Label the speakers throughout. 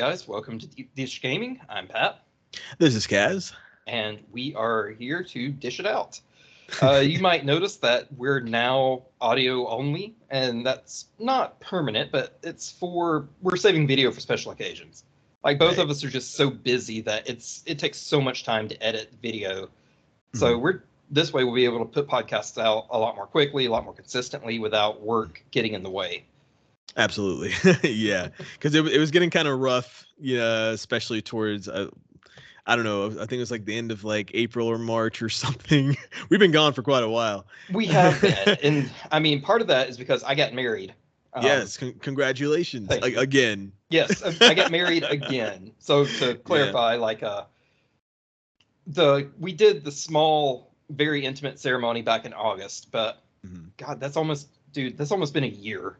Speaker 1: guys, welcome to Dish Gaming. I'm Pat.
Speaker 2: This is Kaz.
Speaker 1: And we are here to dish it out. Uh, you might notice that we're now audio only, and that's not permanent, but it's for we're saving video for special occasions. Like both right. of us are just so busy that it's it takes so much time to edit video. So mm-hmm. we're this way we'll be able to put podcasts out a lot more quickly, a lot more consistently without work getting in the way.
Speaker 2: Absolutely, yeah, because it, it was getting kind of rough, yeah, especially towards uh, I don't know, I think it was like the end of like April or March or something. We've been gone for quite a while.
Speaker 1: We have been, and I mean, part of that is because I got married.
Speaker 2: Um, yes, con- congratulations like, again.
Speaker 1: Yes, I got married again. So to clarify, yeah. like uh, the we did the small, very intimate ceremony back in August, but mm-hmm. God, that's almost, dude, that's almost been a year.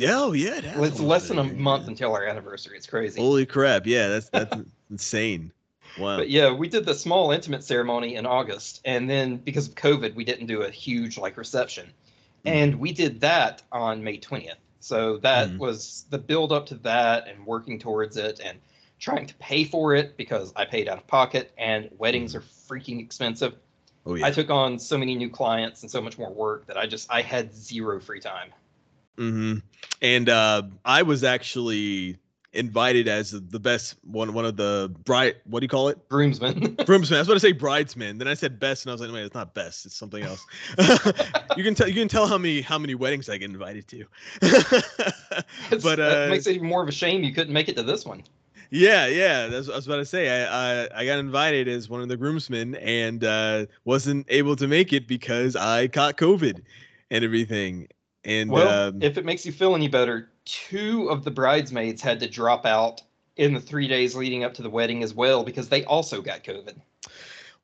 Speaker 2: Yeah, oh yeah, it
Speaker 1: it's less than a month until our anniversary. It's crazy.
Speaker 2: Holy crap! Yeah, that's that's insane. Wow.
Speaker 1: But yeah, we did the small intimate ceremony in August, and then because of COVID, we didn't do a huge like reception, mm. and we did that on May twentieth. So that mm. was the build up to that, and working towards it, and trying to pay for it because I paid out of pocket, and weddings mm. are freaking expensive. Oh, yeah. I took on so many new clients and so much more work that I just I had zero free time.
Speaker 2: Mm-hmm. And uh, I was actually invited as the best one one of the bride what do you call it?
Speaker 1: Groomsmen.
Speaker 2: Groomsmen. I was going to say bridesmen. Then i said best and i was like wait it's not best it's something else. You can tell you can tell how many how many weddings i get invited to.
Speaker 1: But uh makes it even more of a shame you couldn't make it to this one.
Speaker 2: Yeah yeah that's what i was about to say. I i, I got invited as one of the groomsmen and uh wasn't able to make it because i caught covid and everything and
Speaker 1: well, um, if it makes you feel any better, two of the bridesmaids had to drop out in the three days leading up to the wedding as well because they also got COVID.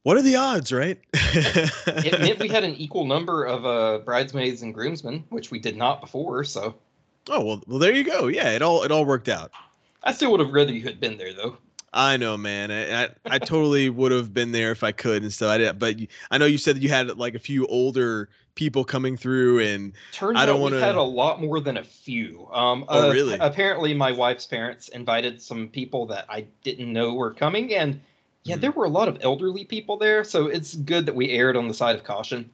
Speaker 2: What are the odds, right?
Speaker 1: it meant we had an equal number of uh, bridesmaids and groomsmen, which we did not before. So.
Speaker 2: Oh well, well there you go. Yeah, it all it all worked out.
Speaker 1: I still would have rather you had been there though.
Speaker 2: I know, man. I I, I totally would have been there if I could and stuff. I did, but I know you said that you had like a few older people coming through, and
Speaker 1: turns I don't want to. Had a lot more than a few. Um,
Speaker 2: oh, uh, really?
Speaker 1: Apparently, my wife's parents invited some people that I didn't know were coming, and yeah, mm there were a lot of elderly people there. So it's good that we aired on the side of caution.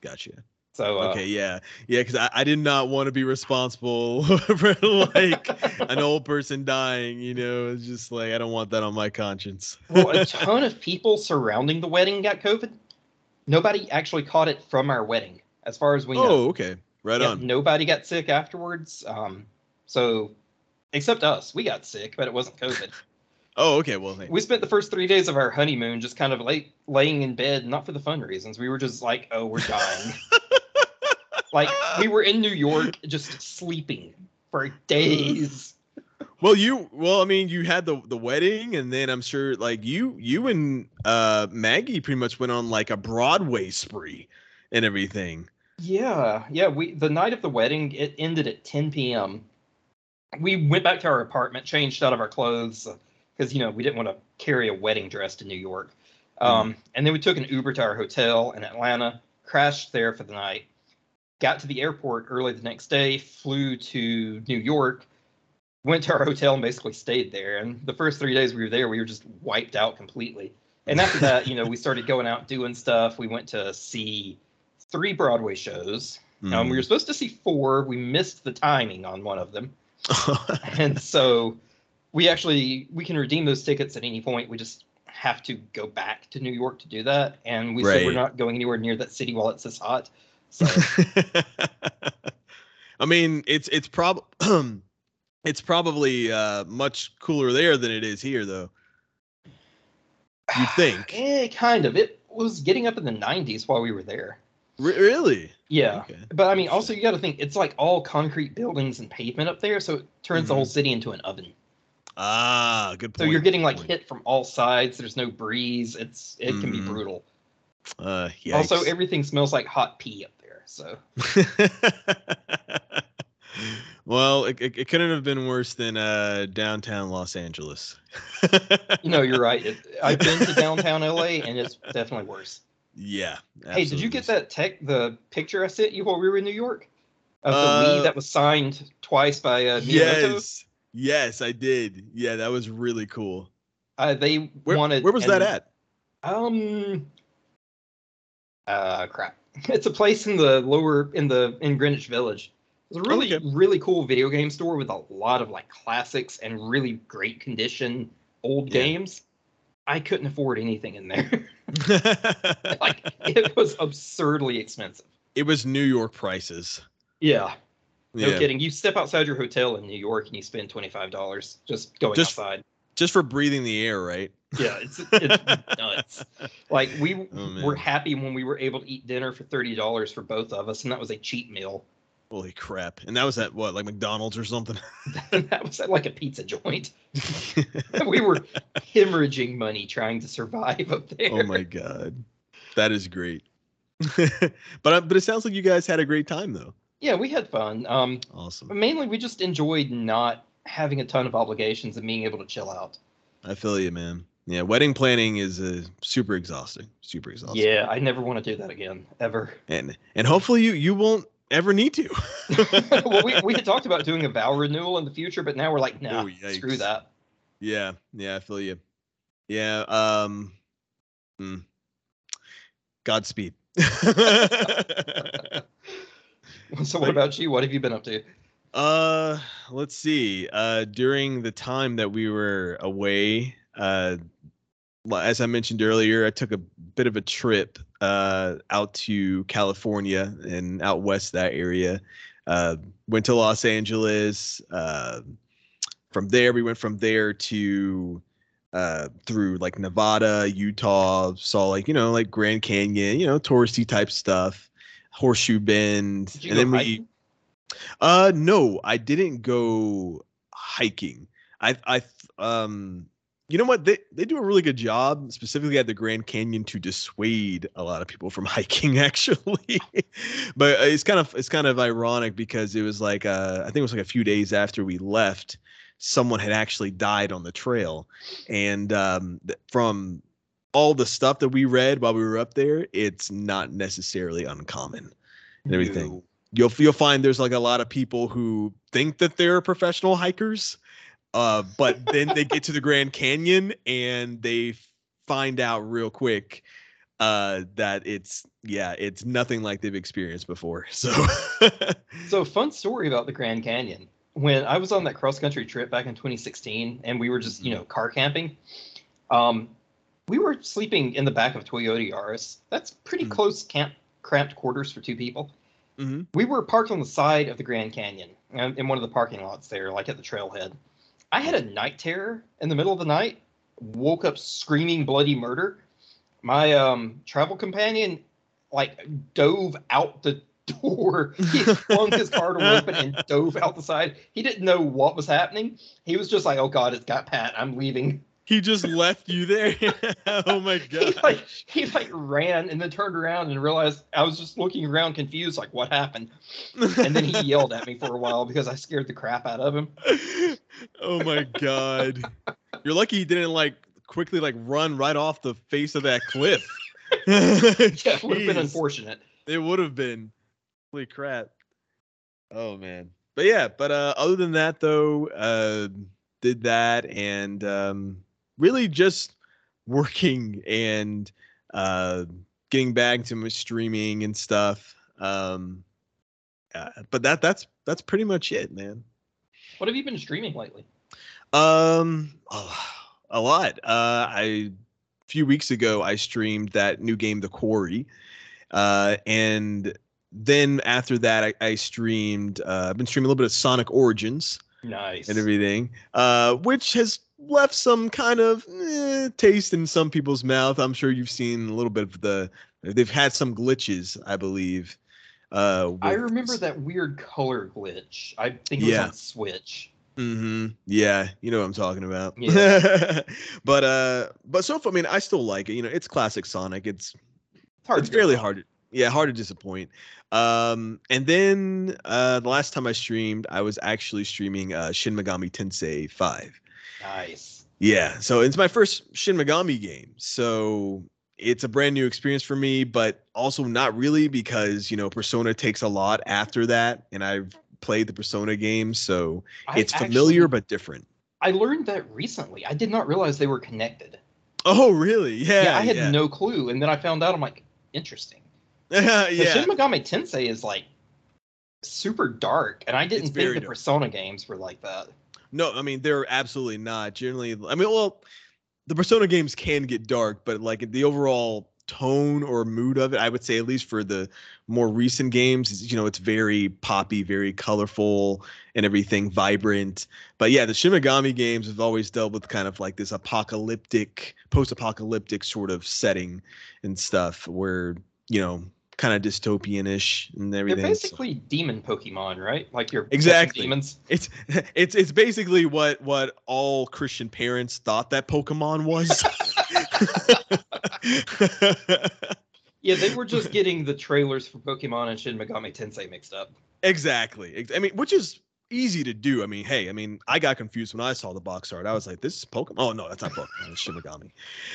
Speaker 2: Gotcha.
Speaker 1: So
Speaker 2: uh, okay, yeah, yeah, because I, I did not want to be responsible for like an old person dying. You know, it's just like I don't want that on my conscience.
Speaker 1: well, a ton of people surrounding the wedding got COVID. Nobody actually caught it from our wedding, as far as we know.
Speaker 2: Oh, okay, right yeah, on.
Speaker 1: Nobody got sick afterwards. Um, so except us, we got sick, but it wasn't COVID.
Speaker 2: Oh, okay. Well,
Speaker 1: we spent the first three days of our honeymoon just kind of lay, laying in bed, not for the fun reasons. We were just like, oh, we're dying. Like we were in New York just sleeping for days.
Speaker 2: Well, you well, I mean, you had the the wedding, and then I'm sure like you you and uh Maggie pretty much went on like a Broadway spree and everything.
Speaker 1: Yeah, yeah. We the night of the wedding it ended at 10 p.m. We went back to our apartment, changed out of our clothes because you know we didn't want to carry a wedding dress to New York. Mm-hmm. Um, mm. And then we took an Uber to our hotel in Atlanta, crashed there for the night, got to the airport early the next day, flew to New York, went to our hotel and basically stayed there. And the first three days we were there, we were just wiped out completely. And after that, you know, we started going out doing stuff. We went to see three Broadway shows. Mm. Um, we were mm. supposed to see four. We missed the timing on one of them, and so we actually we can redeem those tickets at any point. We just have to go back to New York to do that. And we right. said we're not going anywhere near that city while it's this hot. So.
Speaker 2: I mean, it's it's prob it's probably uh, much cooler there than it is here, though. You think?
Speaker 1: eh, kind of. It was getting up in the 90s while we were there.
Speaker 2: R- really?
Speaker 1: Yeah. Okay. But I mean, also you got to think it's like all concrete buildings and pavement up there, so it turns mm-hmm. the whole mm-hmm. city into an oven.
Speaker 2: Ah, good point.
Speaker 1: So you're getting like hit from all sides. There's no breeze. It's it mm. can be mm-hmm. brutal.
Speaker 2: Uh,
Speaker 1: also, everything smells like hot pee up there. so.
Speaker 2: well, it, it, it, couldn't have been worse than uh, downtown Los Angeles.
Speaker 1: you know, you're right. It, I've been to downtown LA, and it's definitely worse.
Speaker 2: Yeah.
Speaker 1: Absolutely. Hey, did you get that tech? The picture I sent you while we were in New York of the uh, Wii that was signed twice by uh, Miyamoto?
Speaker 2: Yes. Yes, I did. Yeah, that was really cool.
Speaker 1: Uh, they
Speaker 2: Where,
Speaker 1: wanted.
Speaker 2: where was that at?
Speaker 1: Um. Uh, crap. It's a place in the lower in the in Greenwich Village. It's a really
Speaker 2: Okay.
Speaker 1: really cool video game store with a lot of like classics and really great condition old
Speaker 2: Yeah.
Speaker 1: games. I couldn't afford anything in there. like it was absurdly expensive.
Speaker 2: it was New York prices.
Speaker 1: Yeah, no
Speaker 2: yeah.
Speaker 1: kidding. You step outside your hotel in New York and you spend twenty five dollars just going
Speaker 2: Just-
Speaker 1: outside.
Speaker 2: Just for breathing the air, right?
Speaker 1: Yeah, it's it's nuts. Like we
Speaker 2: Oh,
Speaker 1: were happy when we were able to eat dinner for thirty dollars for both of us, and that was a cheap meal.
Speaker 2: Holy crap. And that was at what, like McDonald's or something?
Speaker 1: that was at like a pizza joint. we were hemorrhaging money trying to survive up there.
Speaker 2: oh my god. That is great. but uh, but it sounds like you guys had a great time though.
Speaker 1: Yeah, we had fun. Um,
Speaker 2: Awesome.
Speaker 1: but mainly we just enjoyed not having a ton of obligations and being able to chill out.
Speaker 2: I feel you, man. Yeah, wedding planning is uh, super exhausting. Super exhausting.
Speaker 1: Yeah, I never want to do that again, ever.
Speaker 2: And and hopefully you you won't ever need to.
Speaker 1: well, we, we had talked about doing a vow renewal in the future, but now we're like, nah,
Speaker 2: Oh,
Speaker 1: screw that.
Speaker 2: Yeah, yeah, I feel you. Yeah, um hmm. Godspeed.
Speaker 1: So what about you? What have you been up to?
Speaker 2: uh let's see. Uh during the time that we were away, uh as I mentioned earlier, I took a bit of a trip uh out to California and out west that area. Uh went to Los Angeles. Uh from there we went from there to uh through like Nevada, Utah, saw like, you know, like Grand Canyon, you know, touristy type stuff, Horseshoe Bend.
Speaker 1: Did you
Speaker 2: and
Speaker 1: go
Speaker 2: then we uh no, I didn't go hiking. I I um you know what they they do a really good job specifically at the Grand Canyon to dissuade a lot of people from hiking actually. but uh, it's kind of it's kind of ironic because it was like uh I think it was like a few days after we left someone had actually died on the trail and um from all the stuff that we read while we were up there it's not necessarily uncommon and everything
Speaker 1: No.
Speaker 2: you'll you'll find there's like a lot of people who think that they're professional hikers uh but then they get to the Grand Canyon and they find out real quick uh that it's yeah it's nothing like they've experienced before so
Speaker 1: So, fun story about the Grand Canyon. When I was on that cross country trip back in 2016, and we were just, you know, car camping, um, we were sleeping in the back of Toyota Yaris. That's pretty
Speaker 2: Mhm.
Speaker 1: close camp cramped quarters for two people.
Speaker 2: Mhm.
Speaker 1: We were parked on the side of the Grand Canyon um, in one of the parking lots there, like at the trailhead. I had a night terror in the middle of the night. Woke up screaming bloody murder. My um, travel companion like dove out the door. He flung his car door open and dove out the side. He didn't know what was happening. He was just like, "Oh God, it's got Pat. I'm leaving."
Speaker 2: He just left you there oh my god.
Speaker 1: He like he like ran and then turned around and realized I was just looking around confused, like what happened. And then he yelled at me for a while because I scared the crap out of him.
Speaker 2: oh my god you're lucky he didn't like quickly like run right off the face of that cliff
Speaker 1: Yeah, it would have been unfortunate.
Speaker 2: It would have been. Holy crap. Oh man. But yeah, but uh other than that though, uh did that and um really just working and uh getting back to my streaming and stuff. Um uh, but that that's that's pretty much it, man.
Speaker 1: What have you been streaming lately?
Speaker 2: Um, a, a lot. Uh, I a few weeks ago I streamed that new game, The Quarry, uh, and then after that I, I streamed. Uh, I've been streaming a little bit of Sonic Origins
Speaker 1: Nice.
Speaker 2: and everything, uh, which has left some kind of eh, taste in some people's mouth. I'm sure you've seen a little bit of the. They've had some glitches, I believe. Uh,
Speaker 1: I remember that weird color glitch. I think it was
Speaker 2: Yeah.
Speaker 1: on Switch.
Speaker 2: Mm-hmm. Yeah, you know what I'm talking about.
Speaker 1: Yeah.
Speaker 2: but uh, but so far, I mean, I still like it. You know, it's classic Sonic. It's
Speaker 1: It's hard.
Speaker 2: it's fairly hard. Yeah, hard to disappoint. Um, and then uh, the last time I streamed, I was actually streaming uh, Shin Megami Tensei Five.
Speaker 1: Nice.
Speaker 2: Yeah, so it's my first Shin Megami game. So it's a brand new experience for me, but also not really because, you know, Persona takes a lot after that. And I've played the Persona games, so
Speaker 1: I
Speaker 2: it's familiar
Speaker 1: actually-
Speaker 2: but different.
Speaker 1: I learned that recently. I did not realize they were connected.
Speaker 2: Oh, really? Yeah,
Speaker 1: Yeah, I had
Speaker 2: yeah.
Speaker 1: no clue, and then I found out. I'm like, interesting.
Speaker 2: yeah.
Speaker 1: Shin Megami Tensei is like super dark, and I didn't
Speaker 2: It's
Speaker 1: think the
Speaker 2: dark.
Speaker 1: Persona games were like that.
Speaker 2: No, I mean they're absolutely not. Generally, I mean, well, the Persona games can get dark, but like the overall tone or mood of it, I would say at least for the more recent games, is, you know, it's very poppy, very colorful, and everything vibrant. But yeah, the Shin Megami games have always dealt with kind of like this apocalyptic, post-apocalyptic sort of setting and stuff, where you know, kind of dystopian-ish and everything.
Speaker 1: They're
Speaker 2: everything. so-
Speaker 1: basically demon Pokemon, right? Like you're
Speaker 2: Exactly.
Speaker 1: demons.
Speaker 2: it's it's it's basically what what all Christian parents thought that Pokemon was.
Speaker 1: Yeah, they were just getting the trailers for Pokemon and Shin Megami Tensei mixed up.
Speaker 2: exactly. I mean, which is easy to do. I mean, hey, I mean, I got confused when I saw the box art. I was like, this is Pokemon. Oh no, that's not Pokemon. It's Shimigami.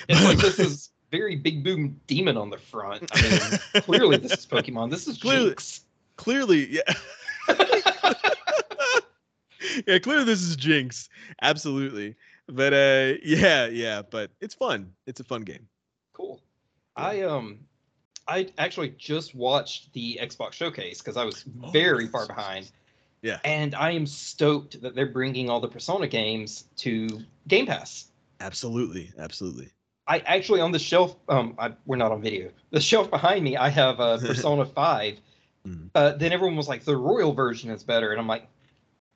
Speaker 1: It's like this is very big boom demon on the front. I mean, clearly this is Pokemon. This is
Speaker 2: Clearly-
Speaker 1: Jinx.
Speaker 2: clearly, yeah. yeah, clearly this is Jinx. Absolutely. But uh yeah, yeah, but it's fun. It's a fun game.
Speaker 1: cool. I um I actually just watched the Xbox showcase because I was
Speaker 2: Oh,
Speaker 1: very
Speaker 2: nice.
Speaker 1: far behind.
Speaker 2: Yeah.
Speaker 1: And I am stoked that they're bringing all the Persona games to Game Pass.
Speaker 2: Absolutely. Absolutely.
Speaker 1: I actually on the shelf. Um, I, we're not on video. The shelf behind me, I have uh, Persona Five. Uh, then everyone was like, the Royal version is better, and I'm like,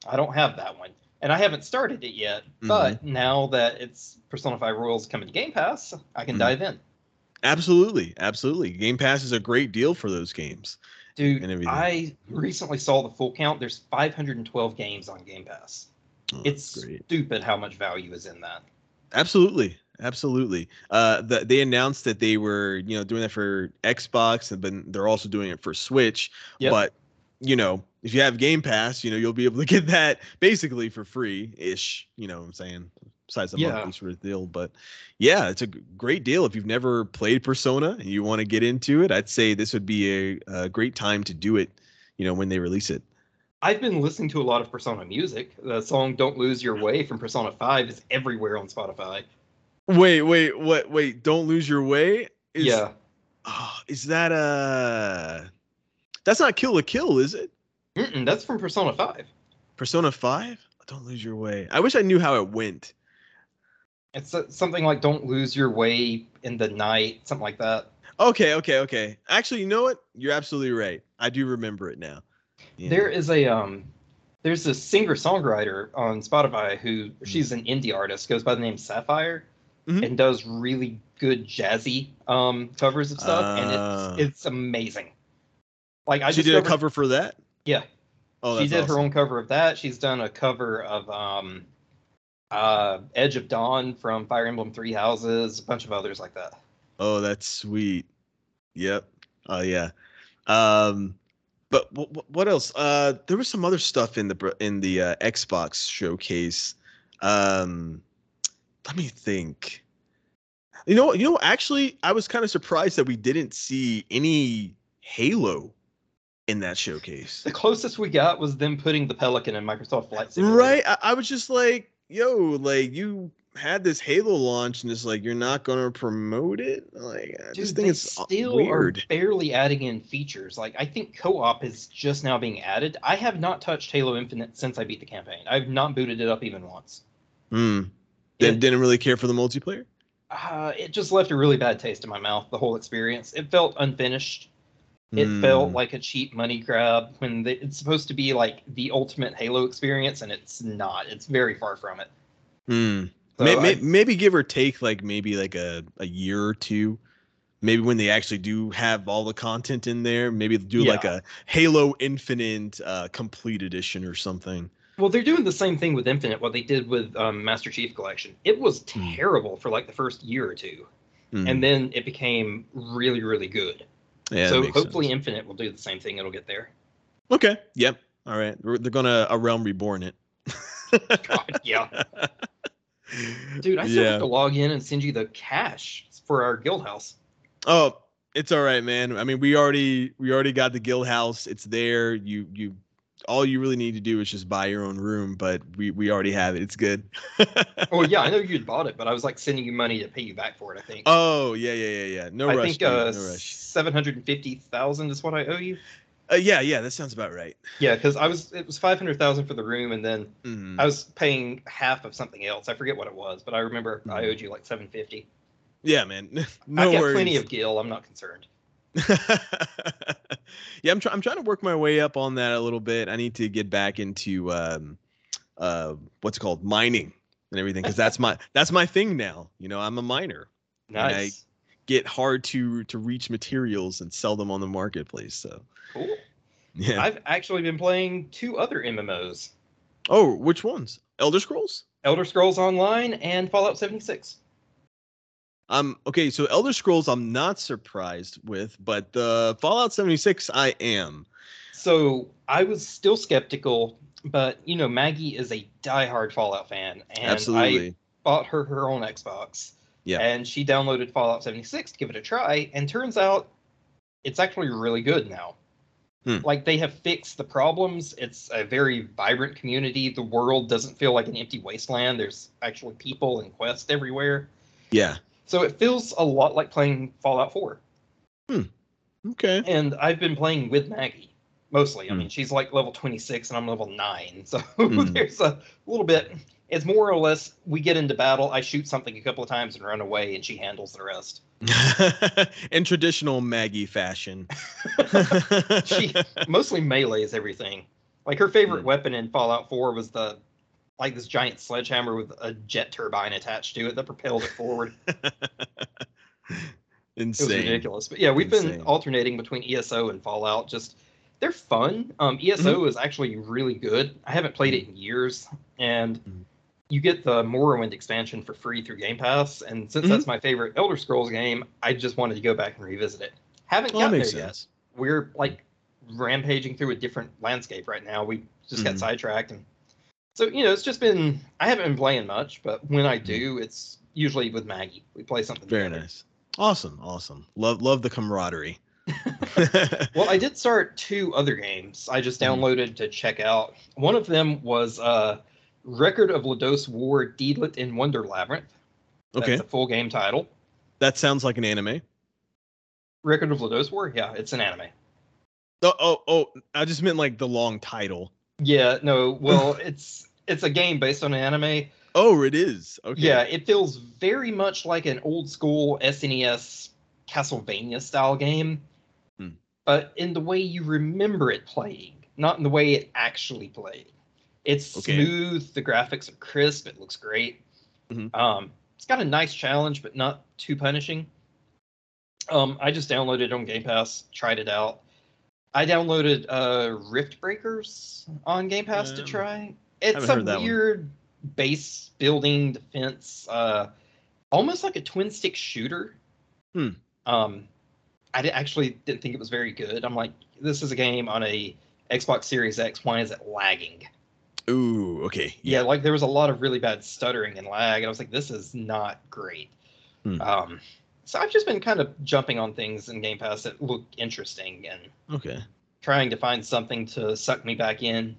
Speaker 1: I don't have that one, and I haven't started it yet. But now that it's Persona Five Royals coming to Game Pass, I can
Speaker 2: Mhm.
Speaker 1: dive in.
Speaker 2: Absolutely, absolutely. Game Pass is a great deal for those games.
Speaker 1: Dude, I recently saw the full count. There's 512 games on Game Pass.
Speaker 2: Oh,
Speaker 1: It's
Speaker 2: great.
Speaker 1: stupid how much value is in that.
Speaker 2: Absolutely, absolutely. Uh, the, they announced that they were, you know, doing that for Xbox, and but they're also doing it for Switch.
Speaker 1: Yep.
Speaker 2: But you know, if you have Game Pass, you know, you'll be able to get that basically for free ish. You know, what I'm saying, besides the
Speaker 1: Yeah.
Speaker 2: monthly sort of deal. But yeah, it's a great deal if you've never played Persona and you want to get into it. I'd say this would be a, a great time to do it. You know, when they release it.
Speaker 1: I've been listening to a lot of Persona music. The song "Don't Lose Your Way" from Persona Five is everywhere on Spotify.
Speaker 2: Wait, wait, what? Wait, don't lose your way. Is,
Speaker 1: yeah,
Speaker 2: Oh, is that uh That's not Kill la Kill, is it?
Speaker 1: Mm-mm, that's from Persona Five.
Speaker 2: Persona 5? Don't lose your way. I wish I knew how it went.
Speaker 1: It's something like "Don't Lose Your Way in the Night," something like that.
Speaker 2: Okay, okay, okay. Actually, you know what? You're absolutely right. I do remember it now. Yeah.
Speaker 1: There is a um, there's a singer songwriter on Spotify who she's an indie artist, goes by the name Sapphire,
Speaker 2: Mhm.
Speaker 1: and does really good jazzy um covers of stuff,
Speaker 2: Ah.
Speaker 1: and it's it's amazing. Like I
Speaker 2: she did a cover for that?
Speaker 1: Yeah,
Speaker 2: Oh,
Speaker 1: she did her own cover of that. She's done a cover of um, uh, Edge of Dawn from Fire Emblem Three Houses, a bunch of others like that.
Speaker 2: Oh, that's sweet. Yep. Oh yeah. Um but what, what else? Uh there was some other stuff in the in the uh, Xbox showcase. Um let me think. You know, you know actually I was kind of surprised that we didn't see any Halo in that showcase.
Speaker 1: The closest we got was them putting the Pelican in Microsoft Flight Simulator.
Speaker 2: Right? I, I was just like, yo, like you had this Halo launch and it's like you're not gonna promote it. Like I
Speaker 1: Dude,
Speaker 2: just think it's uh,
Speaker 1: still
Speaker 2: weird.
Speaker 1: are barely adding in features. Like I think co-op is just now being added. I have not touched Halo Infinite since I beat the campaign. I've not booted it up even once.
Speaker 2: Hmm. Didn't, didn't really care for the multiplayer.
Speaker 1: Uh, it just left a really bad taste in my mouth. The whole experience. It felt unfinished. It felt
Speaker 2: Hmm.
Speaker 1: like a cheap money grab when the, it's supposed to be like the ultimate Halo experience, and it's not. It's very far from it.
Speaker 2: Hmm.
Speaker 1: So
Speaker 2: May- may-
Speaker 1: I-
Speaker 2: maybe give or take like maybe like a, a year or two. Maybe when they actually do have all the content in there, maybe do like a Halo Infinite uh, complete edition or something.
Speaker 1: Well, they're doing the same thing with Infinite. What they did with um, Master Chief Collection. It was
Speaker 2: Hmm.
Speaker 1: terrible for like the first year or two,
Speaker 2: Hmm.
Speaker 1: and then it became really, really good.
Speaker 2: yeah,
Speaker 1: so hopefully,
Speaker 2: sense.
Speaker 1: Infinite will do the same thing. It'll get there.
Speaker 2: okay. Yep. All right. They're, they're gonna a realm reborn it.
Speaker 1: God, yeah, dude, I still
Speaker 2: Yeah.
Speaker 1: have to log in and send you the cash for our guild house.
Speaker 2: Oh, it's all right, man. I mean, we already we already got the guild house. It's there. You you all you really need to do is just buy your own room, but we we already have it. It's good.
Speaker 1: well, yeah, I know you'd bought it, but I was like sending you money to pay you back for it. I think.
Speaker 2: Oh yeah, yeah, yeah, yeah. No
Speaker 1: I
Speaker 2: rush.
Speaker 1: I think
Speaker 2: dude,
Speaker 1: uh,
Speaker 2: no rush.
Speaker 1: seven hundred and fifty thousand is what I owe you.
Speaker 2: Uh, yeah, yeah, that sounds about right.
Speaker 1: Yeah, because I was it was five hundred thousand for the room, and then
Speaker 2: Mhm.
Speaker 1: I was paying half of something else. I forget what it was, but I remember I
Speaker 2: Mhm.
Speaker 1: owed you like seven fifty.
Speaker 2: Yeah, man. no
Speaker 1: I've got
Speaker 2: worries.
Speaker 1: plenty of gil. I'm not concerned.
Speaker 2: yeah, I'm trying. I'm trying to work my way up on that a little bit. I need to get back into um, uh, what's called mining and everything because that's my that's my thing now. You know, I'm a miner. And I- Get hard to to reach materials and sell them on the marketplace. So
Speaker 1: Cool.
Speaker 2: yeah.
Speaker 1: I've actually been playing two other MMOs:
Speaker 2: oh, which ones? Elder Scrolls.
Speaker 1: Elder Scrolls Online and Fallout 76.
Speaker 2: Um. Okay. So Elder Scrolls, I'm not surprised with, but the Fallout 76, I am.
Speaker 1: So I was still skeptical, but you know Maggie is a diehard Fallout fan, and I bought her her own Xbox.
Speaker 2: Yeah.
Speaker 1: And she downloaded Fallout 76 to give it a try, and turns out it's actually really good now.
Speaker 2: Hmm.
Speaker 1: Like they have fixed the problems. It's a very vibrant community. The world doesn't feel like an empty wasteland. There's actually people and quests everywhere.
Speaker 2: Yeah.
Speaker 1: So it feels a lot like playing Fallout 4.
Speaker 2: Okay.
Speaker 1: And I've been playing with Maggie mostly. I
Speaker 2: Hmm.
Speaker 1: mean, she's like level 26 and I'm level 9. So
Speaker 2: Mhm.
Speaker 1: there's a little bit. It's more or less we get into battle, I shoot something a couple of times and run away, and she handles the rest.
Speaker 2: In traditional Maggie fashion.
Speaker 1: She mostly melees everything. Like her favorite
Speaker 2: Hmm.
Speaker 1: weapon in Fallout 4 was the like this giant sledgehammer with a jet turbine attached to it that propelled it forward. It was
Speaker 2: Insane.
Speaker 1: ridiculous. But yeah, we've been alternating between ESO and Fallout. Just they're fun. Um, ESO
Speaker 2: Mm-hmm.
Speaker 1: is actually really good. I haven't played it in years, and
Speaker 2: Mhm.
Speaker 1: you get the Morrowind expansion for free through Game Pass. And since
Speaker 2: Mhm.
Speaker 1: that's my favorite Elder Scrolls game, I just wanted to go back and revisit it. Haven't
Speaker 2: Well,
Speaker 1: gotten there
Speaker 2: makes
Speaker 1: yet. We're like rampaging through a different landscape right now. We just got
Speaker 2: Mhm.
Speaker 1: sidetracked, and so you know, it's just been. I haven't been playing much, but when I do, it's usually with Maggie. We play something.
Speaker 2: Very
Speaker 1: together.
Speaker 2: nice. Awesome. Awesome. Love love the camaraderie.
Speaker 1: Well, I did start two other games I just
Speaker 2: Mhm.
Speaker 1: downloaded to check out. One of them was uh, Record of Lodoss War Deedlit in Wonder Labyrinth. That's
Speaker 2: okay.
Speaker 1: a full game title.
Speaker 2: That sounds like an anime.
Speaker 1: Record of Lodoss War? Yeah, it's an anime.
Speaker 2: Oh, oh, oh, I just meant like the long title.
Speaker 1: Yeah, no, well, it's it's a game based on an anime.
Speaker 2: Oh, it is. Okay.
Speaker 1: Yeah, it feels very much like an old school SNES Castlevania style game,
Speaker 2: Hmm.
Speaker 1: but in the way you remember it playing, not in the way it actually played. It's
Speaker 2: Okay.
Speaker 1: smooth, the graphics are crisp, it looks great.
Speaker 2: Mhm.
Speaker 1: Um, it's got a nice challenge, but not too punishing. Um, I just downloaded it on Game Pass, tried it out. I downloaded uh, Rift Breakers on Game Pass to
Speaker 2: Um,
Speaker 1: try. It's a
Speaker 2: that one.
Speaker 1: weird base building defense, uh, almost like a twin stick shooter.
Speaker 2: Hmm.
Speaker 1: Um, I di- actually didn't think it was very good. I'm like, this is a game on a Xbox Series X. Why is it lagging?
Speaker 2: Ooh. Okay.
Speaker 1: Yeah,
Speaker 2: Yeah.
Speaker 1: like there was a lot of really bad stuttering and lag, and I was like, this is not great.
Speaker 2: Hmm.
Speaker 1: Um, so I've just been kind of jumping on things in Game Pass that look interesting and
Speaker 2: Okay.
Speaker 1: trying to find something to suck me back in.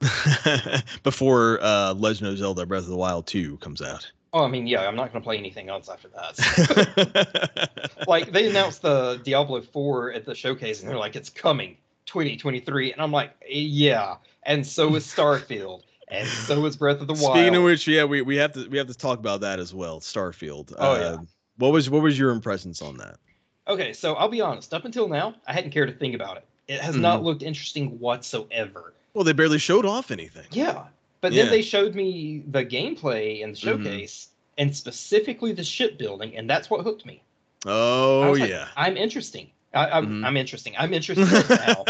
Speaker 2: Before uh, Legend of Zelda: Breath of the Wild 2 comes out.
Speaker 1: Oh, I mean, yeah, I'm not going to play anything else after that. like they announced the Diablo 4 at the showcase, and they're like, it's coming 2023, and I'm like, yeah. And so is Starfield, and so is Breath of the Wild.
Speaker 2: Speaking of which, yeah, we, we have to we have to talk about that as well. Starfield.
Speaker 1: Oh, yeah.
Speaker 2: What was what was your impressions on that?
Speaker 1: Okay, so I'll be honest. Up until now, I hadn't cared to think about it. It has not looked interesting whatsoever.
Speaker 2: Well, they barely showed off anything.
Speaker 1: Yeah, but
Speaker 2: Yeah.
Speaker 1: then they showed me the gameplay and the
Speaker 2: Mhm.
Speaker 1: showcase, and specifically the ship building, and that's what hooked me.
Speaker 2: Oh
Speaker 1: was like,
Speaker 2: yeah.
Speaker 1: I'm interesting. I, I'm,
Speaker 2: Mhm.
Speaker 1: I'm interesting. I'm interested now.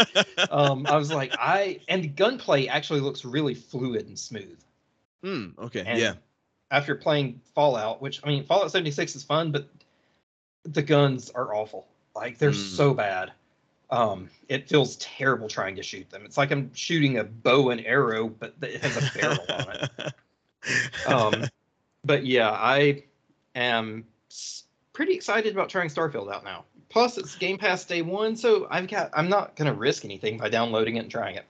Speaker 1: Um, I was like, I and the gunplay actually looks really fluid and smooth.
Speaker 2: Hmm, okay.
Speaker 1: And
Speaker 2: yeah.
Speaker 1: After playing Fallout, which I mean, Fallout 76 is fun, but the guns are awful. Like they're
Speaker 2: Mm.
Speaker 1: so bad. Um, it feels terrible trying to shoot them. It's like I'm shooting a bow and arrow, but it has a barrel on it. Um, but yeah, I am pretty excited about trying Starfield out now. Plus, it's Game Pass day one, so I've got I'm not gonna risk anything by downloading it and trying it.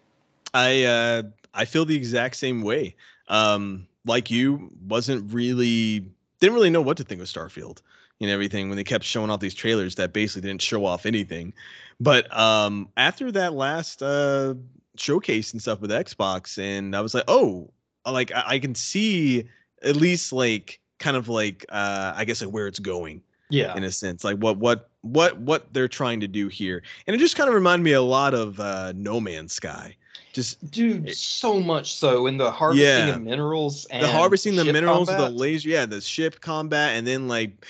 Speaker 2: I uh, I feel the exact same way. Um, like you, wasn't really didn't really know what to think of Starfield and everything when they kept showing off these trailers that basically didn't show off anything. But um, after that last uh, showcase and stuff with Xbox, and I was like, oh, like I, I can see at least like kind of like uh, I guess like where it's going
Speaker 1: Yeah.
Speaker 2: in a sense like what what what what they're trying to do here and it just kind of reminded me a lot of uh no man's sky just
Speaker 1: Dude,
Speaker 2: It-
Speaker 1: so much so in the harvesting
Speaker 2: Yeah.
Speaker 1: of minerals and
Speaker 2: the harvesting the minerals the
Speaker 1: combat.
Speaker 2: laser yeah the ship combat and then like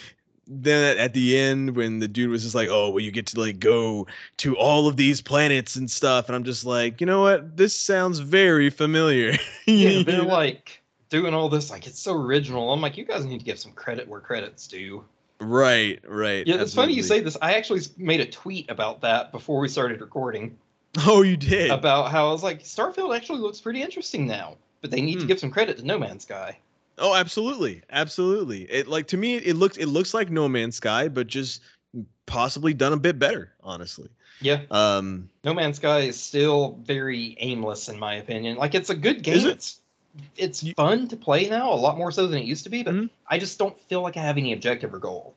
Speaker 2: then at, the end when the dude was just like oh well you get to like go to all of these planets and stuff and i'm just like you know what this sounds very familiar
Speaker 1: Yeah, they're like doing all this like it's so original. I'm like, you guys need to give some credit where credit's due.
Speaker 2: right right
Speaker 1: Yeah, it's funny you say this. I actually made a tweet about that before we started recording
Speaker 2: oh you did
Speaker 1: about how I was like, Starfield actually looks pretty interesting now, but they need to
Speaker 2: Hmm.
Speaker 1: give some credit to No Man's Sky.
Speaker 2: Oh, absolutely, absolutely. It like to me, it looks it looks like No Man's Sky, but just possibly done a bit better, honestly.
Speaker 1: Yeah,
Speaker 2: Um,
Speaker 1: No Man's Sky is still very aimless in my opinion. Like it's a good
Speaker 2: Is
Speaker 1: game.
Speaker 2: it?
Speaker 1: It's it's
Speaker 2: You-
Speaker 1: fun to play now, a lot more so than it used to be, but
Speaker 2: Mhm.
Speaker 1: I just don't feel like I have any objective or goal.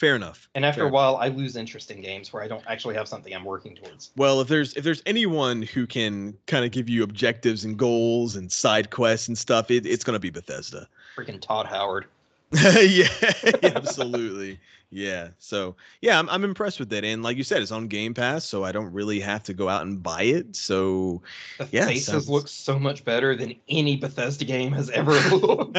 Speaker 2: Fair enough.
Speaker 1: And after
Speaker 2: Fair
Speaker 1: a while, I lose interest in games where I don't actually have something I'm working towards.
Speaker 2: Well, if there's if there's anyone who can kind of give you objectives and goals and side quests and stuff, it, it's gonna be Bethesda.
Speaker 1: Freaking Todd Howard.
Speaker 2: yeah, absolutely. Yeah. So yeah, I'm I'm impressed with it, and like you said, it's on Game Pass, so I don't really have to go out and buy it. So
Speaker 1: The
Speaker 2: Yeah,
Speaker 1: faces
Speaker 2: sounds-
Speaker 1: look so much better than any Bethesda game has ever looked.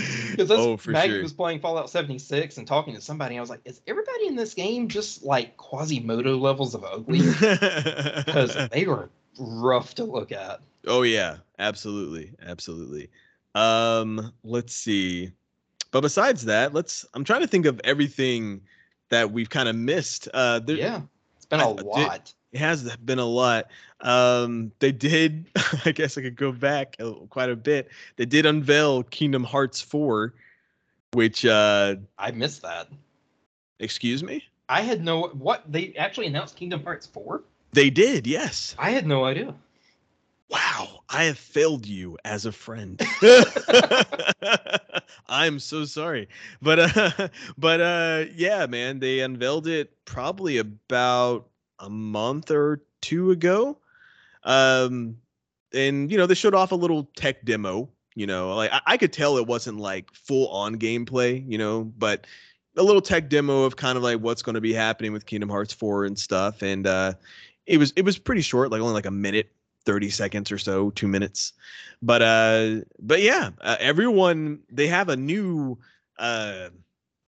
Speaker 1: Because
Speaker 2: oh,
Speaker 1: Maggie
Speaker 2: sure.
Speaker 1: was playing Fallout 76 and talking to somebody, I was like, is everybody in this game just like Quasimodo levels of ugly? Because they were rough to look at.
Speaker 2: Oh yeah, absolutely, absolutely. Um, let's see. But besides that, let's. I'm trying to think of everything that we've kind of missed. Uh, there,
Speaker 1: yeah, it's been a
Speaker 2: I
Speaker 1: lot.
Speaker 2: It has been a lot. Um, they did. I guess I could go back a- quite a bit. They did unveil Kingdom Hearts 4, which. Uh,
Speaker 1: I missed that.
Speaker 2: excuse me.
Speaker 1: I had no what they actually announced Kingdom Hearts 4.
Speaker 2: They did. Yes.
Speaker 1: I had no idea.
Speaker 2: Wow, I have failed you as a friend. I'm so sorry. But uh but uh yeah, man, they unveiled it probably about a month or two ago. Um and you know, they showed off a little tech demo, you know, like I, I could tell it wasn't like full on gameplay, you know, but a little tech demo of kind of like what's going to be happening with Kingdom Hearts 4 and stuff and uh it was it was pretty short, like only like a minute 30 seconds or so, two minutes. But uh but yeah, uh, everyone they have a new uh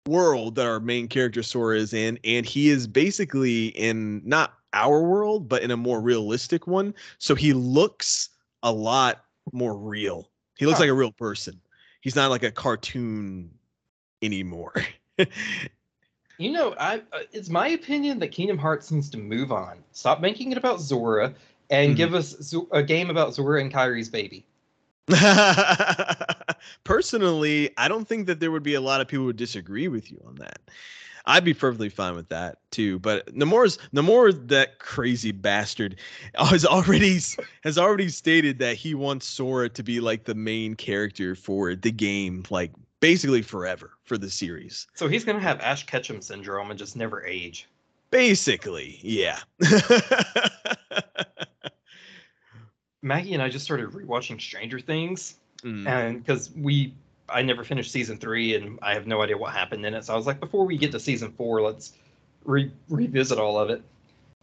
Speaker 2: world that our main character Sora is in, and he is basically in not our world, but in a more realistic one. So he looks a lot more real. He looks
Speaker 1: Huh.
Speaker 2: like a real person. He's not like a cartoon anymore.
Speaker 1: You know, I uh, it's my opinion that Kingdom Hearts needs to move on. Stop making it about Sora and
Speaker 2: Mhm.
Speaker 1: give us a game about Sora and Kairi's baby.
Speaker 2: Personally, I don't think that there would be a lot of people who would disagree with you on that. I'd be perfectly fine with that too. But Nomura's Nomura, that crazy bastard, has already has already stated that he wants Sora to be like the main character for the game, like basically forever for the series.
Speaker 1: So he's gonna have Ash Ketchum syndrome and just never age.
Speaker 2: Basically, yeah.
Speaker 1: Maggie and I just started rewatching Stranger Things,
Speaker 2: Mm.
Speaker 1: and because we, I never finished season three, and I have no idea what happened in it. So I was like, before we get to season four, let's re- revisit all of it.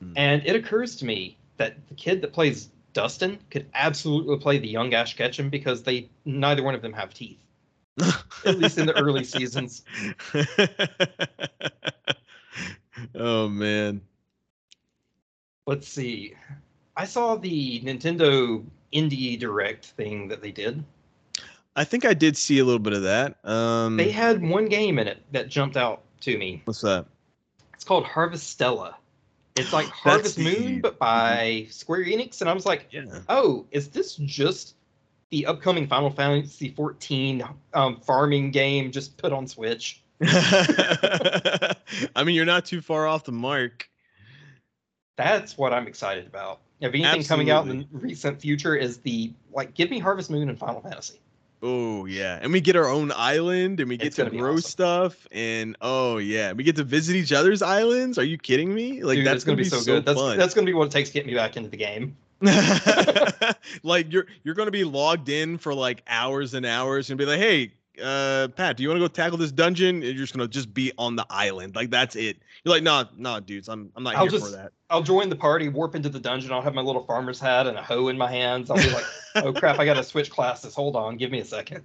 Speaker 2: Mm.
Speaker 1: And it occurs to me that the kid that plays Dustin could absolutely play the young Ash Ketchum because they neither one of them have teeth, at least in the early seasons.
Speaker 2: oh man.
Speaker 1: Let's see. I saw the Nintendo Indie Direct thing that they did.
Speaker 2: I think I did see a little bit of that. Um
Speaker 1: They had one game in it that jumped out to me.
Speaker 2: what's that?
Speaker 1: It's called Harvestella. It's like Harvest
Speaker 2: the-
Speaker 1: Moon, but by Square Enix. And I was like,
Speaker 2: Yeah.
Speaker 1: oh, is this just the upcoming Final Fantasy 14 um, farming game just put on Switch?
Speaker 2: I mean, you're not too far off the mark.
Speaker 1: That's what I'm excited about. If anything coming out in the recent future is the like, give me Harvest Moon and Final Fantasy.
Speaker 2: Oh yeah, and we get our own island, and we get
Speaker 1: It's
Speaker 2: to grow
Speaker 1: awesome.
Speaker 2: stuff, and oh yeah, we get to visit each other's islands. Are you kidding me? Like
Speaker 1: Dude,
Speaker 2: that's
Speaker 1: it's gonna, be so, good. That's that's gonna be what it takes to get me back into the game.
Speaker 2: like you're you're gonna be logged in for like hours and hours and be like, hey, uh, Pat, do you want to go tackle this dungeon? You're just gonna just be on the island, like that's it. You're like, nah, nah, dudes, I'm I'm not
Speaker 1: I'll
Speaker 2: here
Speaker 1: just-
Speaker 2: for that.
Speaker 1: I'll join the party, warp into the dungeon. I'll have my little farmer's hat and a hoe in my hands. I'll be like, oh crap, I gotta switch classes. Hold on, give me a second.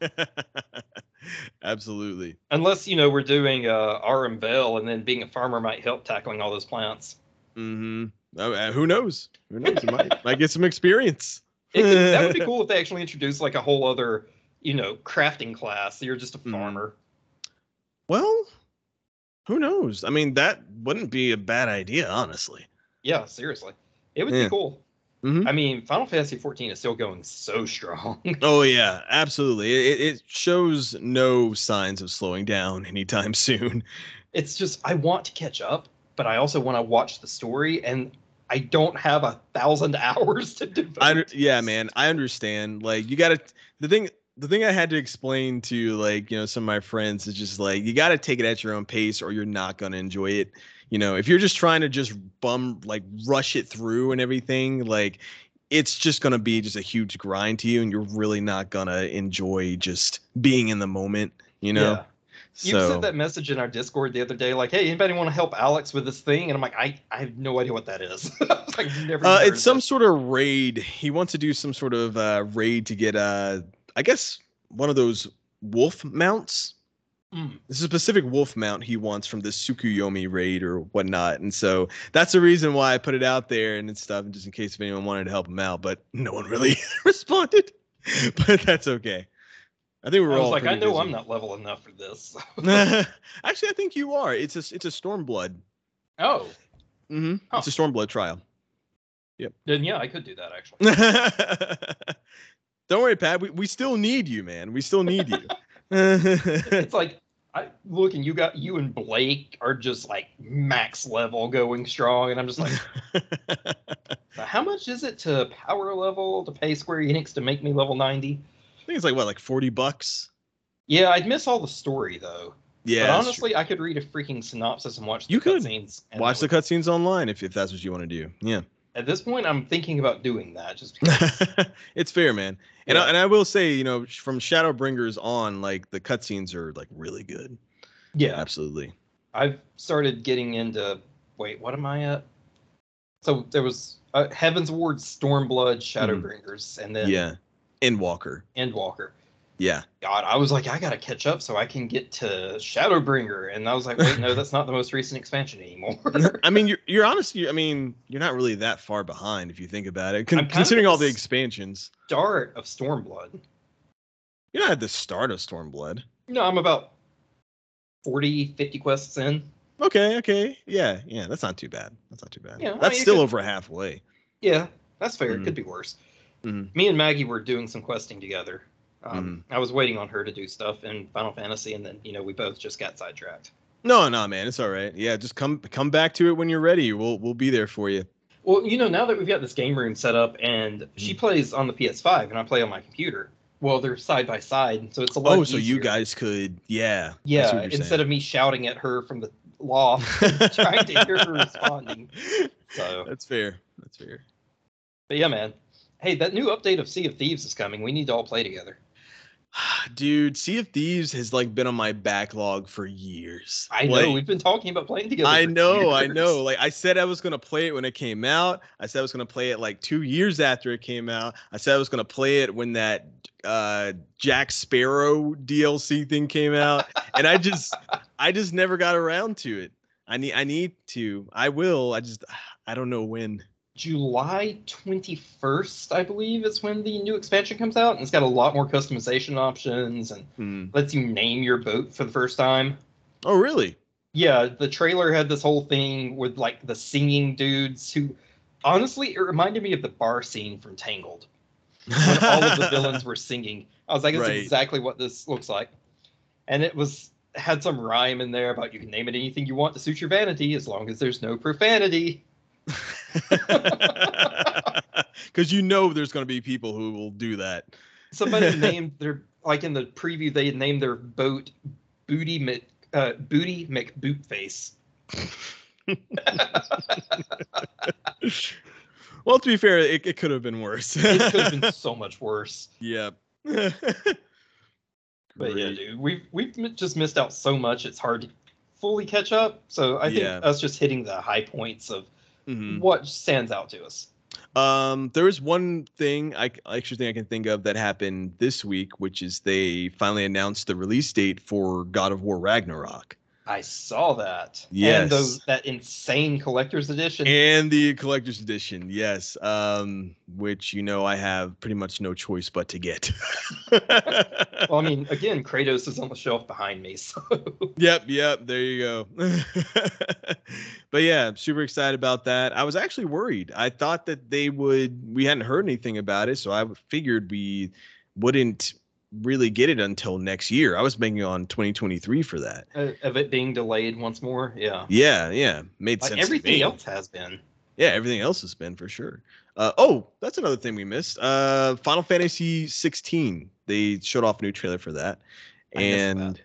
Speaker 2: Absolutely.
Speaker 1: Unless you know we're doing uh, RM Bell, and then being a farmer might help tackling all those plants.
Speaker 2: Mm-hmm. Uh, who knows? Who knows? You might might get some experience.
Speaker 1: It that would be cool if they actually introduced like a whole other, you know, crafting class. You're just a
Speaker 2: Mhm.
Speaker 1: farmer.
Speaker 2: Well, who knows? I mean, that wouldn't be a bad idea, honestly.
Speaker 1: Yeah, seriously, it would
Speaker 2: Yeah.
Speaker 1: be cool.
Speaker 2: Mhm.
Speaker 1: I mean, Final Fantasy 14 is still going so strong.
Speaker 2: Oh yeah, absolutely. It, it shows no signs of slowing down anytime soon.
Speaker 1: it's just I want to catch up, but I also want to watch the story, and I don't have a thousand hours to devote.
Speaker 2: I yeah, man, I understand. Like you got to the thing the thing I had to explain to like, you know, some of my friends is just like you got to take it at your own pace or you're not going to enjoy it. You know, if you're just trying to just bum like rush it through and everything, like it's just going to be just a huge grind to you and you're really not going to enjoy just being in the moment, you know.
Speaker 1: Yeah. You
Speaker 2: So
Speaker 1: sent that message in our Discord the other day, like, "Hey, anybody want to help Alex with this thing?" And I'm like, "I, I have no idea what that is." Like, never.
Speaker 2: Uh, it's some
Speaker 1: this.
Speaker 2: sort of raid. He wants to do some sort of uh, raid to get, uh, I guess, one of those wolf mounts.
Speaker 1: Mm.
Speaker 2: This is a specific wolf mount he wants from the Tsukuyomi raid or whatnot, and so that's the reason why I put it out there and stuff, and just in case if anyone wanted to help him out. But no one really responded. But that's okay. I think we
Speaker 1: I
Speaker 2: we're
Speaker 1: was
Speaker 2: all
Speaker 1: like, I know
Speaker 2: busy.
Speaker 1: I'm not level enough for this.
Speaker 2: Actually, I think you are. It's a it's a Stormblood.
Speaker 1: oh,
Speaker 2: Mm-hmm.
Speaker 1: Huh.
Speaker 2: It's a Stormblood trial. Yep.
Speaker 1: Then yeah, I could do that actually.
Speaker 2: Don't worry, Pat. We, we still need you, man. We still need you.
Speaker 1: it's like I look and you got you and Blake are just like max level going strong, and I'm just like, how much is it to power level to pay Square Enix to make me level 90?
Speaker 2: I think it's like what, like forty bucks.
Speaker 1: Yeah, I'd miss all the story though.
Speaker 2: Yeah.
Speaker 1: but honestly, I could read a freaking synopsis and watch the
Speaker 2: You could. watch the cutscenes online if, if that's what you want to do. Yeah.
Speaker 1: At this point, I'm thinking about doing that. Just because,
Speaker 2: it's fair, man. And
Speaker 1: Yeah.
Speaker 2: I, and I will say, you know, from Shadowbringers on, like the cutscenes are like really good.
Speaker 1: yeah,
Speaker 2: Absolutely.
Speaker 1: I've started getting into. Wait, what am I at? So there was uh, Heavensward, Stormblood, Shadowbringers, and then
Speaker 2: yeah. Endwalker.
Speaker 1: Endwalker.
Speaker 2: Yeah.
Speaker 1: God, I was like, I gotta catch up so I can get to Shadowbringer, and I was like, wait, no, that's not the most recent expansion anymore.
Speaker 2: I mean, you're you're honestly. I mean, you're not really that far behind if you think about it, con-
Speaker 1: I'm kind of
Speaker 2: considering all the expansions.
Speaker 1: Start of Stormblood.
Speaker 2: You're not at the start of Stormblood.
Speaker 1: No, I'm about 40, 50 quests in.
Speaker 2: Okay, okay, yeah, yeah, that's not too bad. That's not too bad.
Speaker 1: Yeah, I
Speaker 2: that's
Speaker 1: mean,
Speaker 2: still
Speaker 1: could-
Speaker 2: over halfway.
Speaker 1: Yeah, that's fair.
Speaker 2: Mhm.
Speaker 1: It could be worse.
Speaker 2: Mhm.
Speaker 1: Me and Maggie were doing some questing together. Um,
Speaker 2: Mm-hmm.
Speaker 1: I was waiting on her to do stuff in Final Fantasy, and then you know we both just got sidetracked.
Speaker 2: No, no, man, it's all right. Yeah, just come come back to it when you're ready. We'll we'll be there for you.
Speaker 1: Well, you know, now that we've got this game room set up, and she
Speaker 2: Mhm.
Speaker 1: plays on the PS5, and I play on my computer. Well, they're side by side, so it's a lot.
Speaker 2: Oh, so you guys could, yeah,
Speaker 1: Yeah, instead of me shouting at her from the loft, trying to hear her responding. So,
Speaker 2: That's fair. That's fair.
Speaker 1: but yeah, man. Hey, that new update of Sea of Thieves is coming. We need to all play together.
Speaker 2: Dude, Sea of Thieves has like been on my backlog for years.
Speaker 1: I know we've been talking about playing together.
Speaker 2: I know, I know. Like I said, I was gonna play it when it came out. I said I was gonna play it like two years after it came out. I said I was gonna play it when that uh Jack Sparrow DLC thing came out, and I just, I just never got around to it. I need, I need to. I will. I just, I don't know when.
Speaker 1: July 21st, I believe, is when the new expansion comes out. And it's got a lot more customization options and
Speaker 2: Hmm.
Speaker 1: lets you name your boat for the first time.
Speaker 2: Oh, really?
Speaker 1: Yeah, the trailer had this whole thing with like the singing dudes who honestly it reminded me of the bar scene from Tangled when all of the villains were singing. I was like, that's
Speaker 2: Right.
Speaker 1: exactly what this looks like. And it was had some rhyme in there about you can name it anything you want to suit your vanity as long as there's no profanity.
Speaker 2: Because you know there's going to be people who will do that.
Speaker 1: Somebody named their like in the preview they named their boat Booty Mc, uh, Booty McBootface.
Speaker 2: well, to be fair, it, it could have been worse.
Speaker 1: it could have been so much worse.
Speaker 2: Yeah.
Speaker 1: But yeah, dude, we've we've just missed out so much. It's hard to fully catch up. So I think
Speaker 2: Yeah.
Speaker 1: us just hitting the high points of
Speaker 2: Mhm.
Speaker 1: what stands out to us.
Speaker 2: Um, there is one thing I actually think I can think of that happened this week, which is they finally announced the release date for God of War Ragnarok
Speaker 1: I saw that.
Speaker 2: Yes.
Speaker 1: And those that insane collector's edition.
Speaker 2: and the collector's edition. Yes, um, which you know I have pretty much no choice but to get.
Speaker 1: well, I mean, again, Kratos is on the shelf behind me, so
Speaker 2: Yep, yep, there you go. but yeah, I'm super excited about that. I was actually worried. I thought that they would we hadn't heard anything about it, so I figured we wouldn't really get it until next year. I was banking on 2023 for that.
Speaker 1: uh, of it being delayed once more. Yeah.
Speaker 2: Yeah, yeah, made
Speaker 1: Like
Speaker 2: sense. to
Speaker 1: everything else has been.
Speaker 2: Yeah, everything else has been for sure. Uh, oh, that's another thing we missed. Uh, Final Fantasy 16. They showed off a new trailer for that,
Speaker 1: I
Speaker 2: and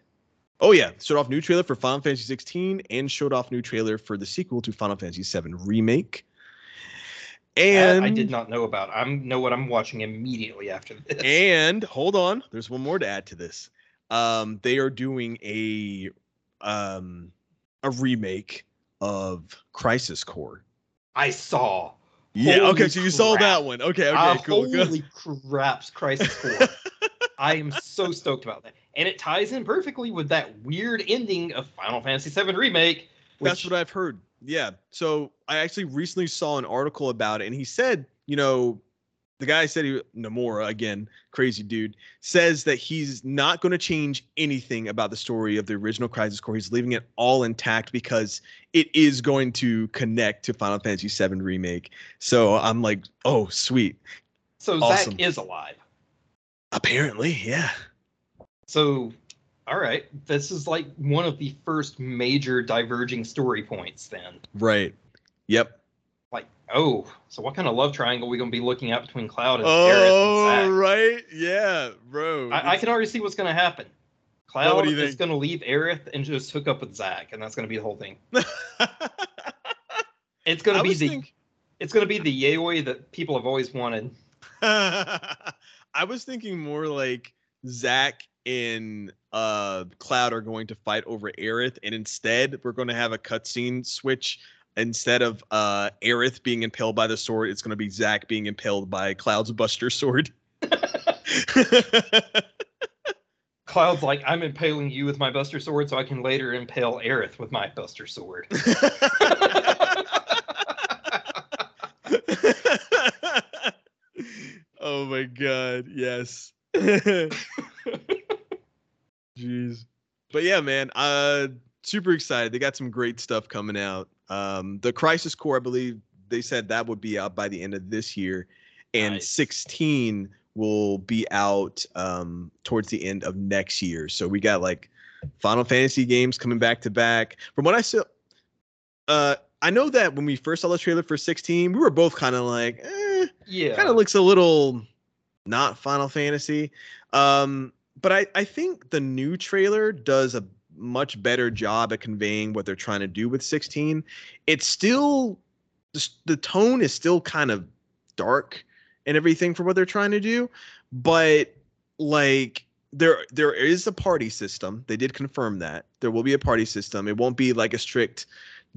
Speaker 2: oh yeah, showed off new trailer for Final Fantasy 16, and showed off new trailer for the sequel to Final Fantasy 7 remake. And
Speaker 1: I did not know about. I know what I'm watching immediately after this.
Speaker 2: and hold on, there's one more to add to this. Um, they are doing a um a remake of Crisis Core.
Speaker 1: I saw.
Speaker 2: Yeah.
Speaker 1: Holy
Speaker 2: okay, so you saw that one. Okay. Okay.
Speaker 1: Ah,
Speaker 2: cool. good.
Speaker 1: Holy craps, Crisis Core. I am so stoked about that. And it ties in perfectly with that weird ending of Final Fantasy VII Remake. Which,
Speaker 2: That's what I've heard. Yeah. So I actually recently saw an article about it, and he said, you know, the guy said he Nomura again, crazy dude, says that he's not going to change anything about the story of the original Crisis Core. He's leaving it all intact because it is going to connect to Final Fantasy VII remake. So I'm like, oh, sweet.
Speaker 1: so
Speaker 2: awesome.
Speaker 1: Zack is alive.
Speaker 2: Apparently, yeah.
Speaker 1: So, all right, this is like one of the first major diverging story points. Then,
Speaker 2: Right. Yep.
Speaker 1: like, oh, so what kind of love triangle are we gonna be looking at between Cloud and Aerith
Speaker 2: Oh,
Speaker 1: and
Speaker 2: right. Yeah, bro.
Speaker 1: I, I can already see what's gonna happen.
Speaker 2: what
Speaker 1: Cloud is gonna leave Aerith and just hook up with Zack, and that's gonna be the whole thing. It's gonna
Speaker 2: I
Speaker 1: be the
Speaker 2: think-
Speaker 1: it's gonna be the yaoi that people have always wanted.
Speaker 2: I was thinking more like Zack and uh Cloud are going to fight over Aerith, and instead we're going to have a cutscene switch. Instead of uh Aerith being impaled by the sword, it's going to be Zack being impaled by Cloud's Buster sword.
Speaker 1: Cloud's like, I'm impaling you with my Buster Sword, so I can later impale Aerith with my Buster Sword.
Speaker 2: oh my god, yes. But yeah, man, uh super excited. They got some great stuff coming out. Um the Crisis Core, I believe they said that would be out by the end of this year and
Speaker 1: Nice.
Speaker 2: 16 will be out um towards the end of next year. So we got like Final Fantasy games coming back to back. From what I saw uh I know that when we first saw the trailer for 16, we were both kind of like, eh,
Speaker 1: yeah.
Speaker 2: kind of looks a little not Final Fantasy. Um, but I, I think the new trailer does a much better job at conveying what they're trying to do with 16. It's still the, tone is still kind of dark and everything for what they're trying to do, but like there there is a party system. They did confirm that. There will be a party system. It won't be like a strict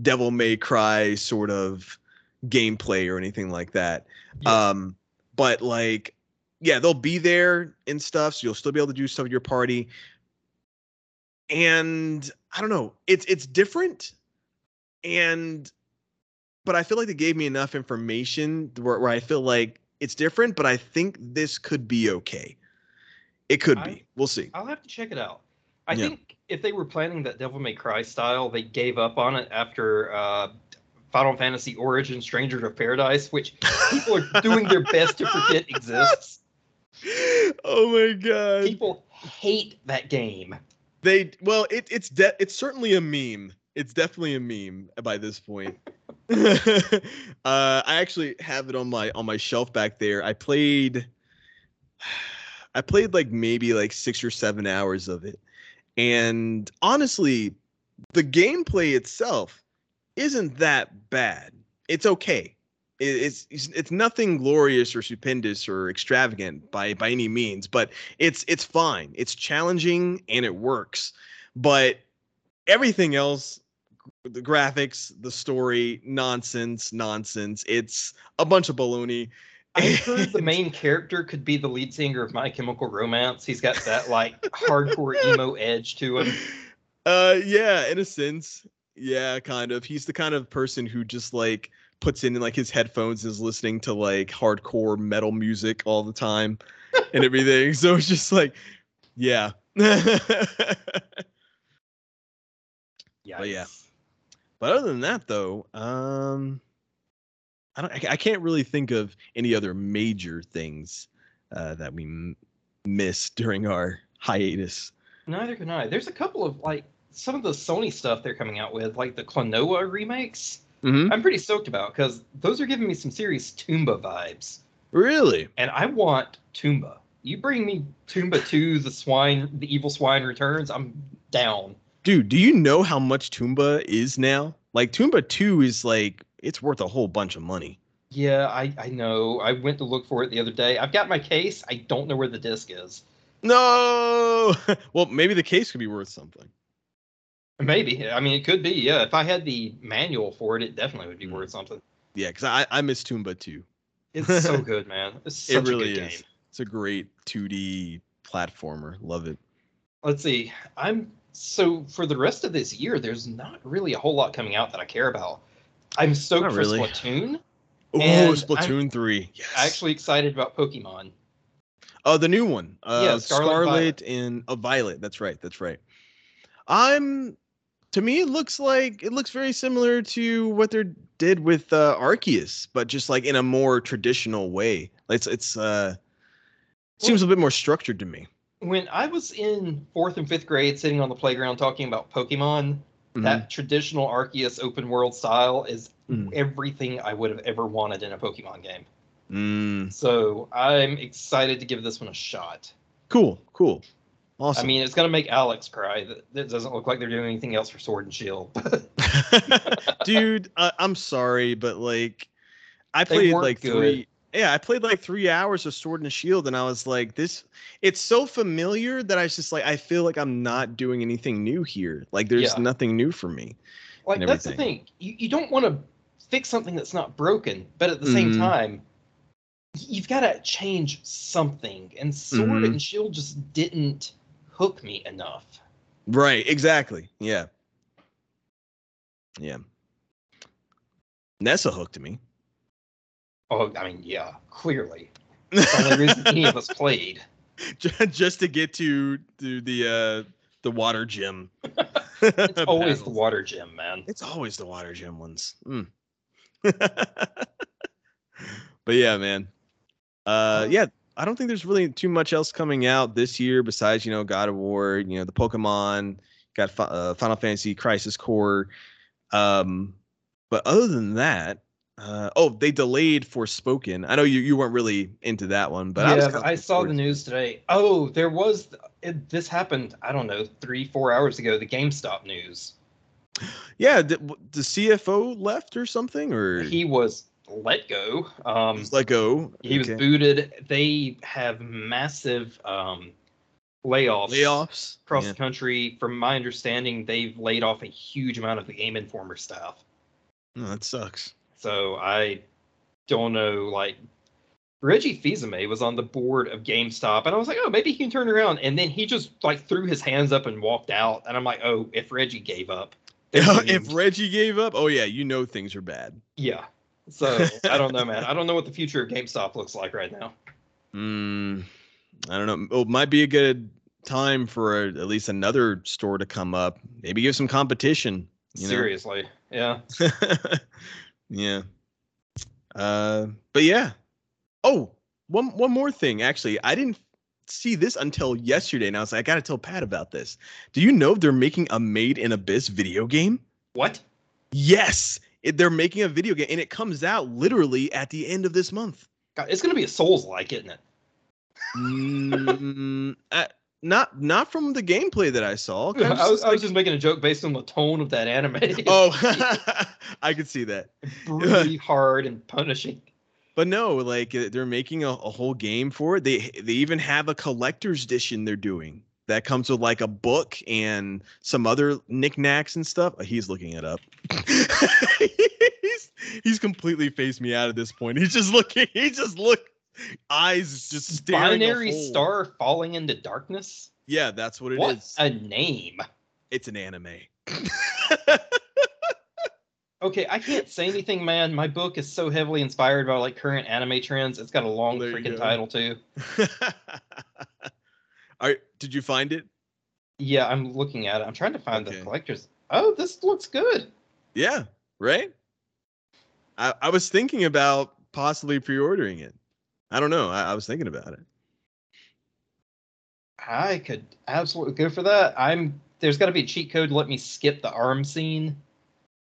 Speaker 2: devil may cry sort of gameplay or anything like that.
Speaker 1: Yeah.
Speaker 2: Um, but like, yeah, they'll be there and stuff, so you'll still be able to do stuff with your party. And I don't know, it's it's different, and but I feel like they gave me enough information where, where I feel like it's different, but I think this could be okay. It could
Speaker 1: I-
Speaker 2: be. We'll see.
Speaker 1: I'll have to check it out. I
Speaker 2: Yeah.
Speaker 1: think if they were planning that Devil May Cry style, they gave up on it after uh, Final Fantasy Origin Stranger to Paradise, which people are doing their best to forget exists.
Speaker 2: Oh my god.
Speaker 1: People hate that game.
Speaker 2: They well, it, it's de- it's certainly a meme. It's definitely a meme by this point. uh, I actually have it on my on my shelf back there. I played, I played like maybe like six or seven hours of it, and honestly, the gameplay itself isn't that bad. It's okay. It's, it's it's nothing glorious or stupendous or extravagant by by any means, but it's it's fine. It's challenging and it works. But everything else the graphics, the story, nonsense, nonsense. It's a bunch of baloney.
Speaker 1: I heard the main character could be the lead singer of My Chemical Romance. He's got that like hardcore emo edge to him.
Speaker 2: Uh yeah, in a sense. Yeah, kind of. He's the kind of person who just like puts in like his headphones and is listening to like hardcore metal music all the time and everything. So it's just like yeah.
Speaker 1: Yeah.
Speaker 2: But yeah. But other than that, though, um, I don't. I, I can't really think of any other major things uh, that we m- missed during our hiatus.
Speaker 1: Neither can I. There's a couple of like some of the Sony stuff they're coming out with, like the Klonoa remakes.
Speaker 2: Mm-hmm.
Speaker 1: I'm pretty stoked about because those are giving me some serious Tomba vibes,
Speaker 2: Really?
Speaker 1: and I want Tomba. You bring me Tomba 2, the swine, the evil swine returns. I'm down.
Speaker 2: Dude, do you know how much Tomba is now? Like Tomba 2 is like it's worth a whole bunch of money.
Speaker 1: Yeah, I, I know. I went to look for it the other day. I've got my case. I don't know where the disc is.
Speaker 2: No. well, maybe the case could be worth something.
Speaker 1: Maybe. I mean, it could be. Yeah. If I had the manual for it, it definitely would be
Speaker 2: Mm.
Speaker 1: worth something.
Speaker 2: Yeah, because I I miss Tomba too.
Speaker 1: It's so good, man. It's such
Speaker 2: it really
Speaker 1: a good
Speaker 2: is.
Speaker 1: game.
Speaker 2: It's a great 2D platformer. Love it.
Speaker 1: Let's see. I'm so for the rest of this year, there's not really a whole lot coming out that I care about. I'm stoked
Speaker 2: Not
Speaker 1: for
Speaker 2: really.
Speaker 1: Splatoon.
Speaker 2: Oh, Splatoon 3. Yes.
Speaker 1: Actually excited about Pokemon.
Speaker 2: Oh, the new one. Uh,
Speaker 1: Yeah, Scarlet and
Speaker 2: Scarlet,
Speaker 1: Violet.
Speaker 2: and oh, Violet. That's right. That's right. I'm. To me, it looks like it looks very similar to what they did with uh, Arceus, but just like in a more traditional way. It's it's uh seems a bit more structured to me.
Speaker 1: When I was in fourth and fifth grade sitting on the playground talking about Pokemon,
Speaker 2: Mhm.
Speaker 1: that traditional Arceus open world style is
Speaker 2: Mhm.
Speaker 1: everything I would have ever wanted in a Pokemon game.
Speaker 2: Mm,
Speaker 1: So I'm excited to give this one a shot.
Speaker 2: cool, cool, awesome.
Speaker 1: I mean, it's gonna make Alex cry. That doesn't look like they're doing anything else for Sword and Shield.
Speaker 2: dude, I, I'm sorry, but like, I
Speaker 1: They
Speaker 2: played like
Speaker 1: good.
Speaker 2: three. Yeah, I played like three hours of Sword and Shield, and I was like, this. It's so familiar that I was just like, I feel like I'm not doing anything new here. Like, there's
Speaker 1: Yeah.
Speaker 2: nothing new for me.
Speaker 1: like that's the thing. You you don't want to fix something that's not broken, but at the same
Speaker 2: Mhm.
Speaker 1: time, you've got to change something. And Sword
Speaker 2: Mhm.
Speaker 1: and Shield just didn't hook me enough.
Speaker 2: Right. Exactly. Yeah. Yeah. Nessa hooked me.
Speaker 1: Oh, I mean, yeah, clearly. It's the only reason any of us played.
Speaker 2: Just to get to to the uh the water gym.
Speaker 1: It's always the water gym, man.
Speaker 2: It's always the water gym ones. Mm. but yeah, man. Uh, yeah, I don't think there's really too much else coming out this year besides you know God of War, you know the Pokemon, got uh, Final Fantasy Crisis Core. Um, but other than that, uh, oh, they delayed Forspoken. I know you you weren't really into that one, but I was
Speaker 1: yeah,
Speaker 2: kinda
Speaker 1: I saw the news today. Oh, there was it, this happened. I don't know, three, four hours ago. The GameStop news.
Speaker 2: Yeah, the, the CFO left or something, or
Speaker 1: He was let go. Um,
Speaker 2: let go.
Speaker 1: he was booted. They have massive um, layoffs,
Speaker 2: layoffs
Speaker 1: across
Speaker 2: Yeah.
Speaker 1: the country. From my understanding, they've laid off a huge amount of the Game Informer staff.
Speaker 2: Oh, that sucks.
Speaker 1: So I don't know. Like Reggie Fils-Aimé was on the board of GameStop, and I was like, oh, maybe he can turn around. And then he just like threw his hands up and walked out. And I'm like, oh, if Reggie gave up,
Speaker 2: if Reggie gave up, oh yeah, you know things are bad.
Speaker 1: yeah. So I don't know, man. I don't know what the future of GameStop looks like right now.
Speaker 2: Mm, I don't know. Oh, it might be a good time for a, at least another store to come up. Maybe give some competition. You know?
Speaker 1: Seriously, yeah.
Speaker 2: yeah. Uh, but yeah. Oh, one one more thing. Actually, I didn't see this until yesterday, and I was like, I gotta tell Pat about this. Do you know they're making a Made in Abyss video game?
Speaker 1: What?
Speaker 2: Yes, it, they're making a video game, and it comes out literally at the end of this month.
Speaker 1: God, it's gonna be a Souls like, isn't it?
Speaker 2: Mm, uh, not not from the gameplay that I saw.
Speaker 1: I was,
Speaker 2: just
Speaker 1: I was just making a joke based on the tone of that anime.
Speaker 2: oh, I could see that.
Speaker 1: brutally hard and punishing.
Speaker 2: But no, like uh, they're making a, a whole game for it. They they even have a collector's edition they're doing that comes with like a book and some other knickknacks and stuff. Uh, He's looking it up. he's, he's completely faced me out at this point. He's just looking. He just look eyes just staring.
Speaker 1: Binary. Star Falling into Darkness.
Speaker 2: Yeah, that's what it is.
Speaker 1: what a name.
Speaker 2: It's an anime.
Speaker 1: Okay, I can't say anything, man. My book is so heavily inspired by like current anime trends. It's got a long freaking
Speaker 2: go.
Speaker 1: title too.
Speaker 2: Are, did you find it?
Speaker 1: Yeah, I'm looking at it. I'm trying to find
Speaker 2: Okay.
Speaker 1: the collectors. Oh, this looks good.
Speaker 2: Yeah, right. I, I was thinking about possibly pre-ordering it. I don't know. I, I was thinking about it.
Speaker 1: I could absolutely go for that. I'm there's got to be a cheat code to let me skip the arm scene.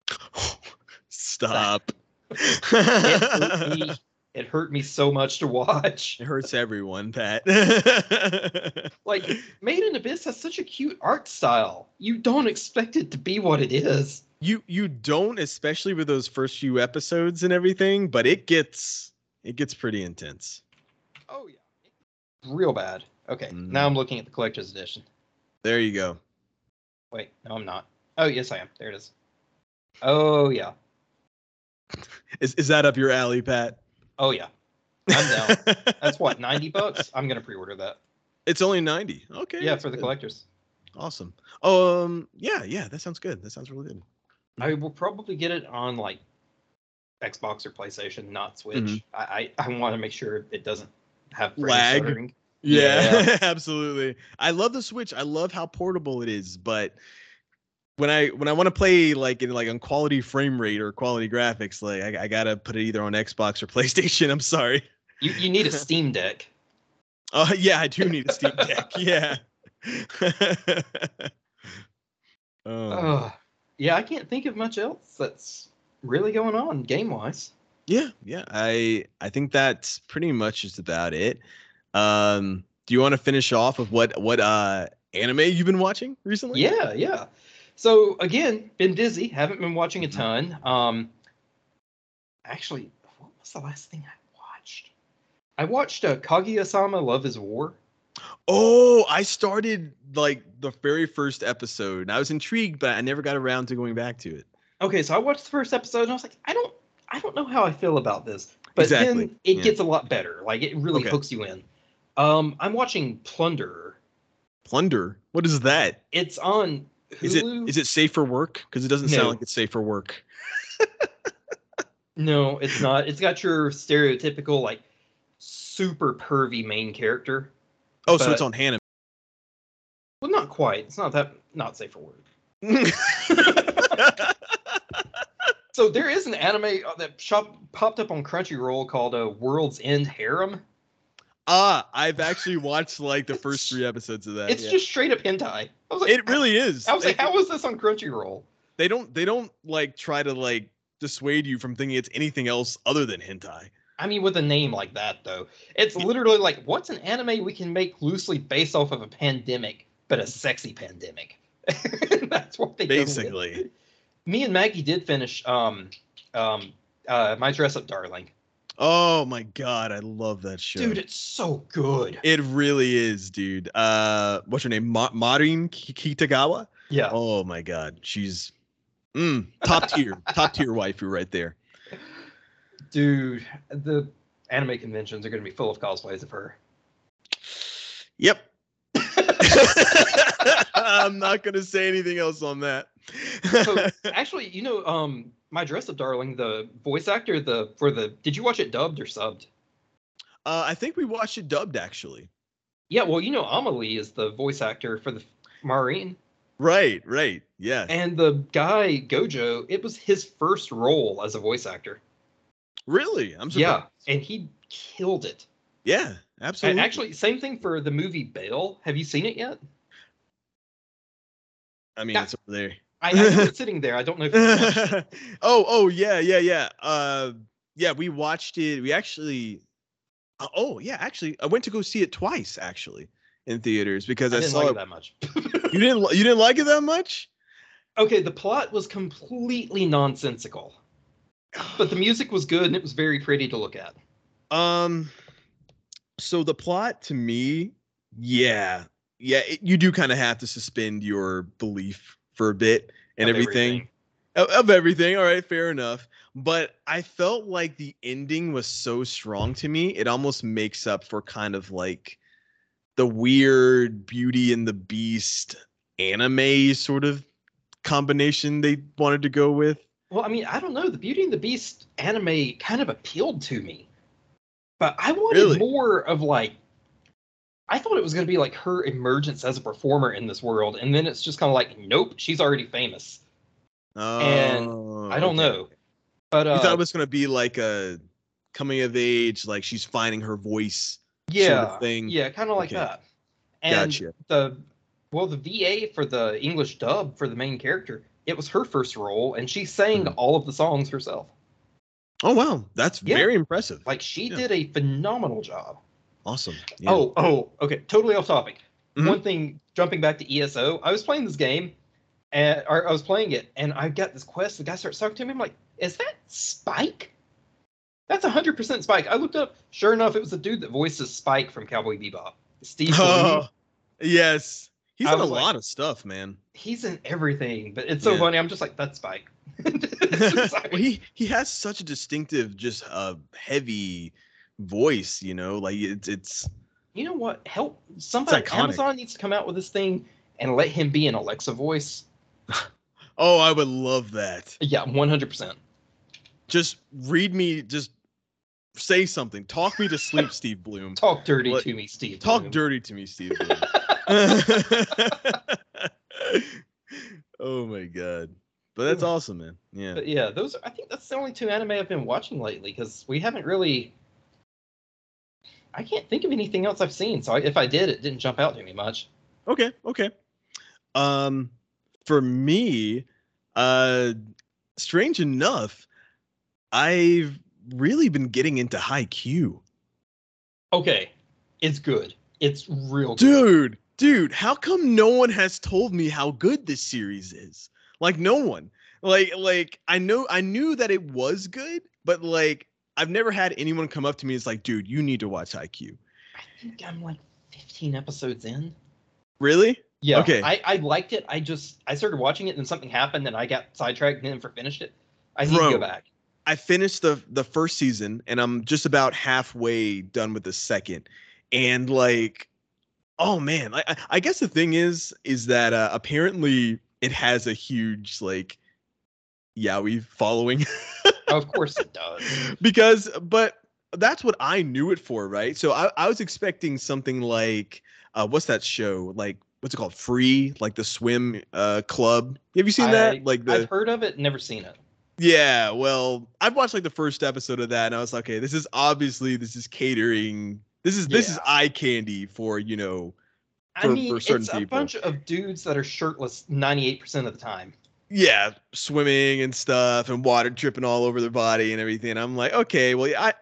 Speaker 2: Stop.
Speaker 1: It hurt me. It hurt me so much to watch.
Speaker 2: It hurts everyone, Pat.
Speaker 1: Like, Made in Abyss has such a cute art style. You don't expect it to be what it is.
Speaker 2: you you don't, especially with those first few episodes and everything, but it gets it gets pretty intense.
Speaker 1: Oh yeah, real bad. Okay,
Speaker 2: Mhm.
Speaker 1: now I'm looking at the collector's edition.
Speaker 2: There you go.
Speaker 1: Wait, no, I'm not. Oh yes, I am. There it is. Oh yeah.
Speaker 2: Is is that up your alley, Pat?
Speaker 1: Oh yeah. I'm down. That's what ninety bucks. I'm gonna pre-order that.
Speaker 2: It's only 90. Okay.
Speaker 1: Yeah, for the
Speaker 2: good.
Speaker 1: collectors.
Speaker 2: Awesome. Um yeah, yeah, that sounds good. That sounds really good.
Speaker 1: I will probably get it on like Xbox or PlayStation, not Switch.
Speaker 2: Mhm.
Speaker 1: I I, I want to make sure it doesn't have
Speaker 2: Lag.
Speaker 1: stuttering.
Speaker 2: Yeah, absolutely. I love the Switch. I love how portable it is, but when I when I want to play like in like on quality frame rate or quality graphics, like I, I gotta put it either on Xbox or PlayStation. I'm sorry.
Speaker 1: You you need a Steam Deck.
Speaker 2: Uh yeah, I do need a Steam Deck. Yeah. oh.
Speaker 1: Ugh. yeah, I can't think of much else that's really going on game wise.
Speaker 2: Yeah, yeah. I I think that's pretty much just about it. Um, do you want to finish off with what what uh anime you've been watching recently?
Speaker 1: Yeah, yeah. So again, been busy. Haven't been watching a
Speaker 2: Mhm.
Speaker 1: ton. Um, actually, what was the last thing I watched? I watched uh, Kaguya-sama: Love Is War.
Speaker 2: Oh, I started like the very first episode. And I was intrigued, but I never got around to going back to it.
Speaker 1: Okay, so I watched the first episode and I was like, I don't, I don't know how I feel about this. But
Speaker 2: Exactly,
Speaker 1: then it
Speaker 2: yeah.
Speaker 1: gets a lot better. Like it really
Speaker 2: Okay.
Speaker 1: hooks you in. Um, I'm watching Plunder.
Speaker 2: Plunder. What is that?
Speaker 1: It's on.
Speaker 2: Is it is it safe for work? Because it doesn't sound like it's safe for work.
Speaker 1: No, it's not. It's got your stereotypical like super pervy main character.
Speaker 2: Oh, so it's on Hannah.
Speaker 1: Well, not quite. It's not that not safe for work. So there is an anime uh, that shop popped up on Crunchyroll called uh, World's End Harem.
Speaker 2: Ah, I've actually watched like the first three episodes of that.
Speaker 1: It's
Speaker 2: yeah.
Speaker 1: just straight up hentai. I was like,
Speaker 2: it really is.
Speaker 1: I was like,
Speaker 2: It-
Speaker 1: how is this on Crunchyroll?
Speaker 2: they don't they don't like try to like dissuade you from thinking it's anything else other than hentai.
Speaker 1: I mean, with a name like that, though, it's literally like, what's an anime we can make loosely based off of a pandemic, but a sexy pandemic? That's what they.
Speaker 2: Basically.
Speaker 1: Me and Maggie did finish um, um, uh, my dress up darling.
Speaker 2: Oh my god, I love that show.
Speaker 1: Dude, it's so good.
Speaker 2: it really is, dude. Uh what's her name? Ma- Marin Kitagawa?
Speaker 1: Yeah.
Speaker 2: Oh my god, she's mm, top tier, top tier waifu right there.
Speaker 1: Dude, the anime conventions are going to be full of cosplays of her.
Speaker 2: Yep. I'm not gonna say anything else on that.
Speaker 1: So actually, you know, um, my dress up darling, the voice actor, the for the did you watch it dubbed or subbed?
Speaker 2: uh, I think we watched it dubbed actually.
Speaker 1: Yeah, well, you know, Amelie is the voice actor for the Marine,
Speaker 2: Right, right. Yeah.
Speaker 1: and the guy Gojo, it was his first role as a voice actor.
Speaker 2: Really? I'm surprised.
Speaker 1: Yeah, and he killed it.
Speaker 2: Yeah, absolutely.
Speaker 1: And actually, same thing for the movie Belle. Have you seen it yet?
Speaker 2: I mean,
Speaker 1: Yeah.
Speaker 2: it's over there.
Speaker 1: I, I sitting there. I don't know
Speaker 2: oh, oh yeah, yeah, yeah. Uh, yeah, we watched it. We actually. uh, Oh yeah, actually, I went to go see it twice actually in theaters because
Speaker 1: I
Speaker 2: I,
Speaker 1: didn't
Speaker 2: saw
Speaker 1: like
Speaker 2: it.
Speaker 1: it that much.
Speaker 2: You didn't. You didn't like it that much.
Speaker 1: okay, the plot was completely nonsensical, but the music was good and it was very pretty to look at.
Speaker 2: Um, so the plot to me, yeah, yeah, it, you do kind of have to suspend your belief for a bit and
Speaker 1: of
Speaker 2: everything. Of, of everything. All right, fair enough. But I felt like the ending was so strong to me, it almost makes up for kind of like the weird Beauty and the Beast anime sort of combination they wanted to go with.
Speaker 1: Well, I mean, I don't know. The Beauty and the Beast anime kind of appealed to me, but I wanted
Speaker 2: Really?
Speaker 1: more of like. I thought it was going to be like her emergence as a performer in this world, and then it's just kind of like, nope, she's already famous.
Speaker 2: Oh, And
Speaker 1: I don't
Speaker 2: okay.
Speaker 1: know, but uh,
Speaker 2: You thought it was gonna be like a coming of age, like she's finding her voice.
Speaker 1: yeah,
Speaker 2: thing.
Speaker 1: yeah, kind of like
Speaker 2: Okay.
Speaker 1: that. And
Speaker 2: Gotcha.
Speaker 1: the well, the VA for the English dub for the main character, it was her first role, and she sang
Speaker 2: Mhm.
Speaker 1: all of the songs herself.
Speaker 2: Oh wow, that's
Speaker 1: Yeah.
Speaker 2: very impressive.
Speaker 1: Like she
Speaker 2: Yeah.
Speaker 1: did a phenomenal job.
Speaker 2: Awesome. Yeah.
Speaker 1: Oh, oh, okay. Totally off topic.
Speaker 2: Mhm.
Speaker 1: One thing, jumping back to ESO, I was playing this game, and or I was playing it, and I got this quest. The guy starts talking to me. I'm like, "Is that Spike?" That's 100% Spike. I looked up. Sure enough, it was the dude that voices Spike from Cowboy Bebop. Steve.
Speaker 2: Oh, yes, he's
Speaker 1: I
Speaker 2: in a
Speaker 1: like-
Speaker 2: lot of stuff, man.
Speaker 1: He's in everything, but it's so
Speaker 2: Yeah.
Speaker 1: funny. I'm just like, "That's Spike." It's just like-
Speaker 2: well, he he has such a distinctive, just uh, heavy voice. You know, like it's it's.
Speaker 1: you know what? Help somebody. Amazon needs to come out with this thing and let him be an Alexa voice.
Speaker 2: Oh, I would love that.
Speaker 1: Yeah, 100%.
Speaker 2: Just read me. Just say something. Talk me to sleep, Steve Blum.
Speaker 1: Talk dirty
Speaker 2: What-
Speaker 1: to me, Steve.
Speaker 2: Talk
Speaker 1: Blum.
Speaker 2: dirty to me, Steve Blum. oh my god. But that's awesome, man. Yeah.
Speaker 1: But yeah, those are, I think that's the only two anime I've been watching lately because we haven't really. I can't think of anything else I've seen. So I, if I did, it didn't jump out to me much.
Speaker 2: Okay, okay. Um for me, uh strange enough, I've really been getting into Haikyuu.
Speaker 1: Okay, it's good. It's real good.
Speaker 2: Dude, dude, how come no one has told me how good this series is? Like no one. Like like I know I knew that it was good, but like I've never had anyone come up to me and it's like, dude, you need to watch IQ.
Speaker 1: I think I'm like 15 episodes in.
Speaker 2: Really?
Speaker 1: Yeah.
Speaker 2: Okay.
Speaker 1: I, I liked it. I just I started watching it and then something happened and I got sidetracked and never finished it. I need to go back.
Speaker 2: I finished the the first season and I'm just about halfway done with the second. And like oh man, I I- I guess the thing is is that uh, apparently it has a huge like yaoi following
Speaker 1: of course it does.
Speaker 2: because but that's what I knew it for, right? So I, I was expecting something like uh what's that show? Like what's it called? Free, like the swim uh club. Have you seen
Speaker 1: I-
Speaker 2: that? Like the
Speaker 1: I've heard of it, never seen it.
Speaker 2: yeah, well, I've watched like the first episode of that, and I was like, okay, this is obviously this is catering. This is this is eye candy for you know.
Speaker 1: I
Speaker 2: For-
Speaker 1: mean,
Speaker 2: for certain
Speaker 1: it's a
Speaker 2: people.
Speaker 1: bunch of dudes that are shirtless 98% of the time.
Speaker 2: Yeah, swimming and stuff, and water dripping all over their body and everything. I'm like, okay, well, I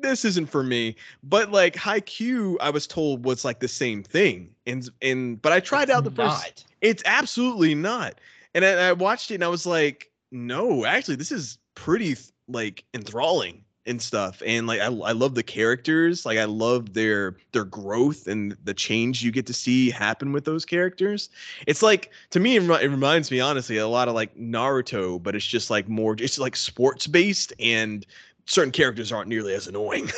Speaker 2: this isn't for me. But like Haikyuu, I was told was like the same thing, and and but I tried
Speaker 1: It's
Speaker 2: out the first. It's absolutely not. And I, I watched it and I was like, no, actually, this is pretty like enthralling and stuff. And like I, I love the characters. Like I love their their growth and the change you get to see happen with those characters. It's like to me, it, it reminds me honestly a lot of like Naruto, but it's just like more it's like sports based and certain characters aren't nearly as annoying.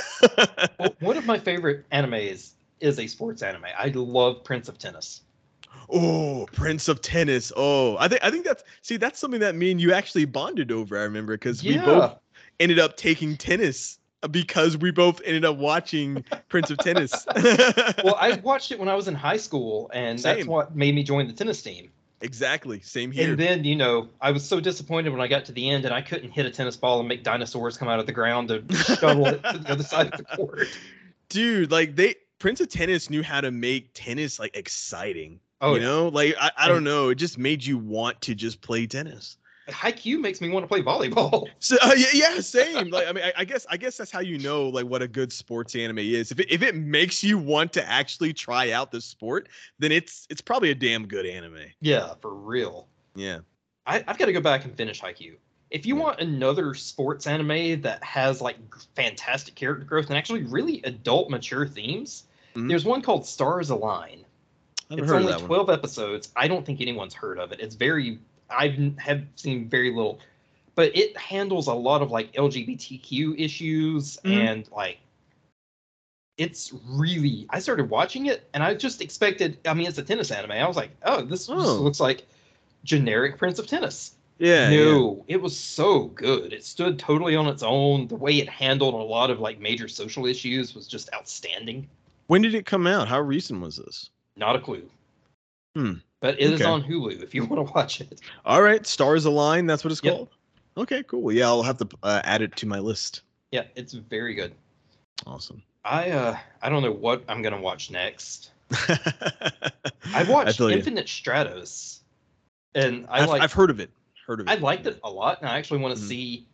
Speaker 1: Well, one of my favorite animes is a sports anime. I love Prince of Tennis.
Speaker 2: Oh, Prince of Tennis. Oh, I think I think that's see that's something that me and you actually bonded over. I remember because we both ended up taking tennis because we both ended up watching Prince of Tennis.
Speaker 1: Well, I watched it when I was in high school, and that's what made me join the tennis team.
Speaker 2: exactly same here.
Speaker 1: And then, you know, I was so disappointed when I got to the end and I couldn't hit a tennis ball and make dinosaurs come out of the ground to shuttle it to the other side of the court.
Speaker 2: Dude, like they Prince of Tennis knew how to make tennis like exciting.
Speaker 1: Oh,
Speaker 2: you know, like I, I don't know. It just made you want to just play tennis.
Speaker 1: Haikyuu makes me want to play volleyball.
Speaker 2: So uh, yeah, yeah, same. Like I mean, I, I guess I guess that's how you know like what a good sports anime is. If it, if it makes you want to actually try out the sport, then it's it's probably a damn good anime.
Speaker 1: Yeah, for real.
Speaker 2: Yeah.
Speaker 1: I, I've got to go back and finish Haikyuu. If you
Speaker 2: Yeah.
Speaker 1: want another sports anime that has like fantastic character growth and actually really adult, mature themes,
Speaker 2: Mhm.
Speaker 1: there's one called Stars Align.
Speaker 2: I haven't
Speaker 1: It's only
Speaker 2: that
Speaker 1: 12 episodes. I don't think anyone's heard of it. It's very, I've have seen very little, but it handles a lot of like LGBTQ issues
Speaker 2: Mhm.
Speaker 1: and like, it's really, I started watching it and I just expected, I mean, it's a tennis anime. I was like, oh, this just
Speaker 2: Oh.
Speaker 1: looks like generic Prince of Tennis.
Speaker 2: Yeah. yeah.
Speaker 1: no, it was so good. It stood totally on its own. The way it handled a lot of like major social issues was just outstanding.
Speaker 2: When did it come out? How recent was this?
Speaker 1: Not a clue.
Speaker 2: Hmm.
Speaker 1: But it is
Speaker 2: Okay.
Speaker 1: on Hulu if you want to watch it.
Speaker 2: All right, Stars Align. That's what it's
Speaker 1: Yep.
Speaker 2: called. Okay, cool. Yeah, I'll have to uh, add it to my list.
Speaker 1: Yeah, it's very good.
Speaker 2: Awesome.
Speaker 1: I uh I don't know what I'm gonna watch next.
Speaker 2: I
Speaker 1: I've watched
Speaker 2: feel you.
Speaker 1: Infinite Stratos, and I
Speaker 2: I've,
Speaker 1: like
Speaker 2: I've heard of it. Heard of it.
Speaker 1: I liked it a lot, and I actually want to
Speaker 2: Mhm.
Speaker 1: see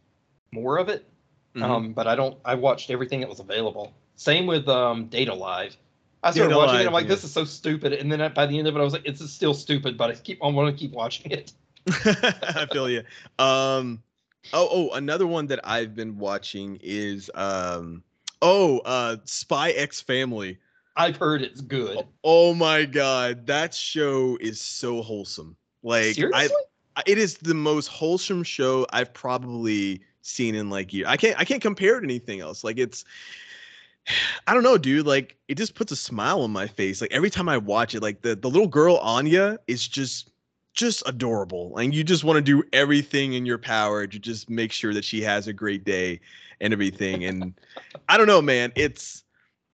Speaker 1: more of it.
Speaker 2: Mhm.
Speaker 1: Um, but I don't. I watched everything that was available. Same with um Date A Live. I started watching it. I'm like,
Speaker 2: yeah.
Speaker 1: this is so stupid. And then by the end of it, I was like, it's still stupid, but I keep. I want to keep watching it.
Speaker 2: I feel you. Um, oh, oh, another one that I've been watching is um, oh, uh, Spy X Family.
Speaker 1: I've heard it's good.
Speaker 2: Oh, oh my god, that show is so wholesome. Like
Speaker 1: Seriously?
Speaker 2: I, I- it is the most wholesome show I've probably seen in like years. I can't I can't compare it to anything else. Like it's I don't know, dude. Like it just puts a smile on my face. Like every time I watch it, like the the little girl Anya is just just adorable. And you just want to do everything in your power to just make sure that she has a great day and everything. And I don't know, man. It's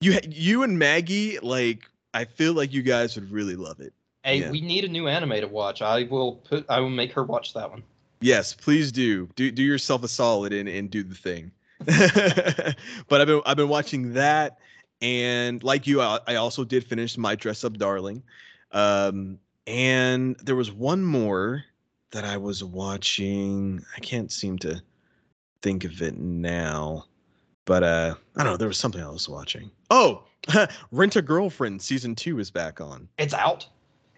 Speaker 2: you you and Maggie like I feel like you guys would really love it.
Speaker 1: Hey,
Speaker 2: Yeah.
Speaker 1: we need a new anime to watch. I will put. I will make her watch that one.
Speaker 2: Yes, please do. Do do yourself a solid and, and do the thing. but I've been I've been watching that, and like you, I, I also did finish my dress up darling. Um, and there was one more that I was watching. I can't seem to think of it now, but uh, I don't know. There was something I was watching. Oh, Rent a Girlfriend season two is back on.
Speaker 1: It's out.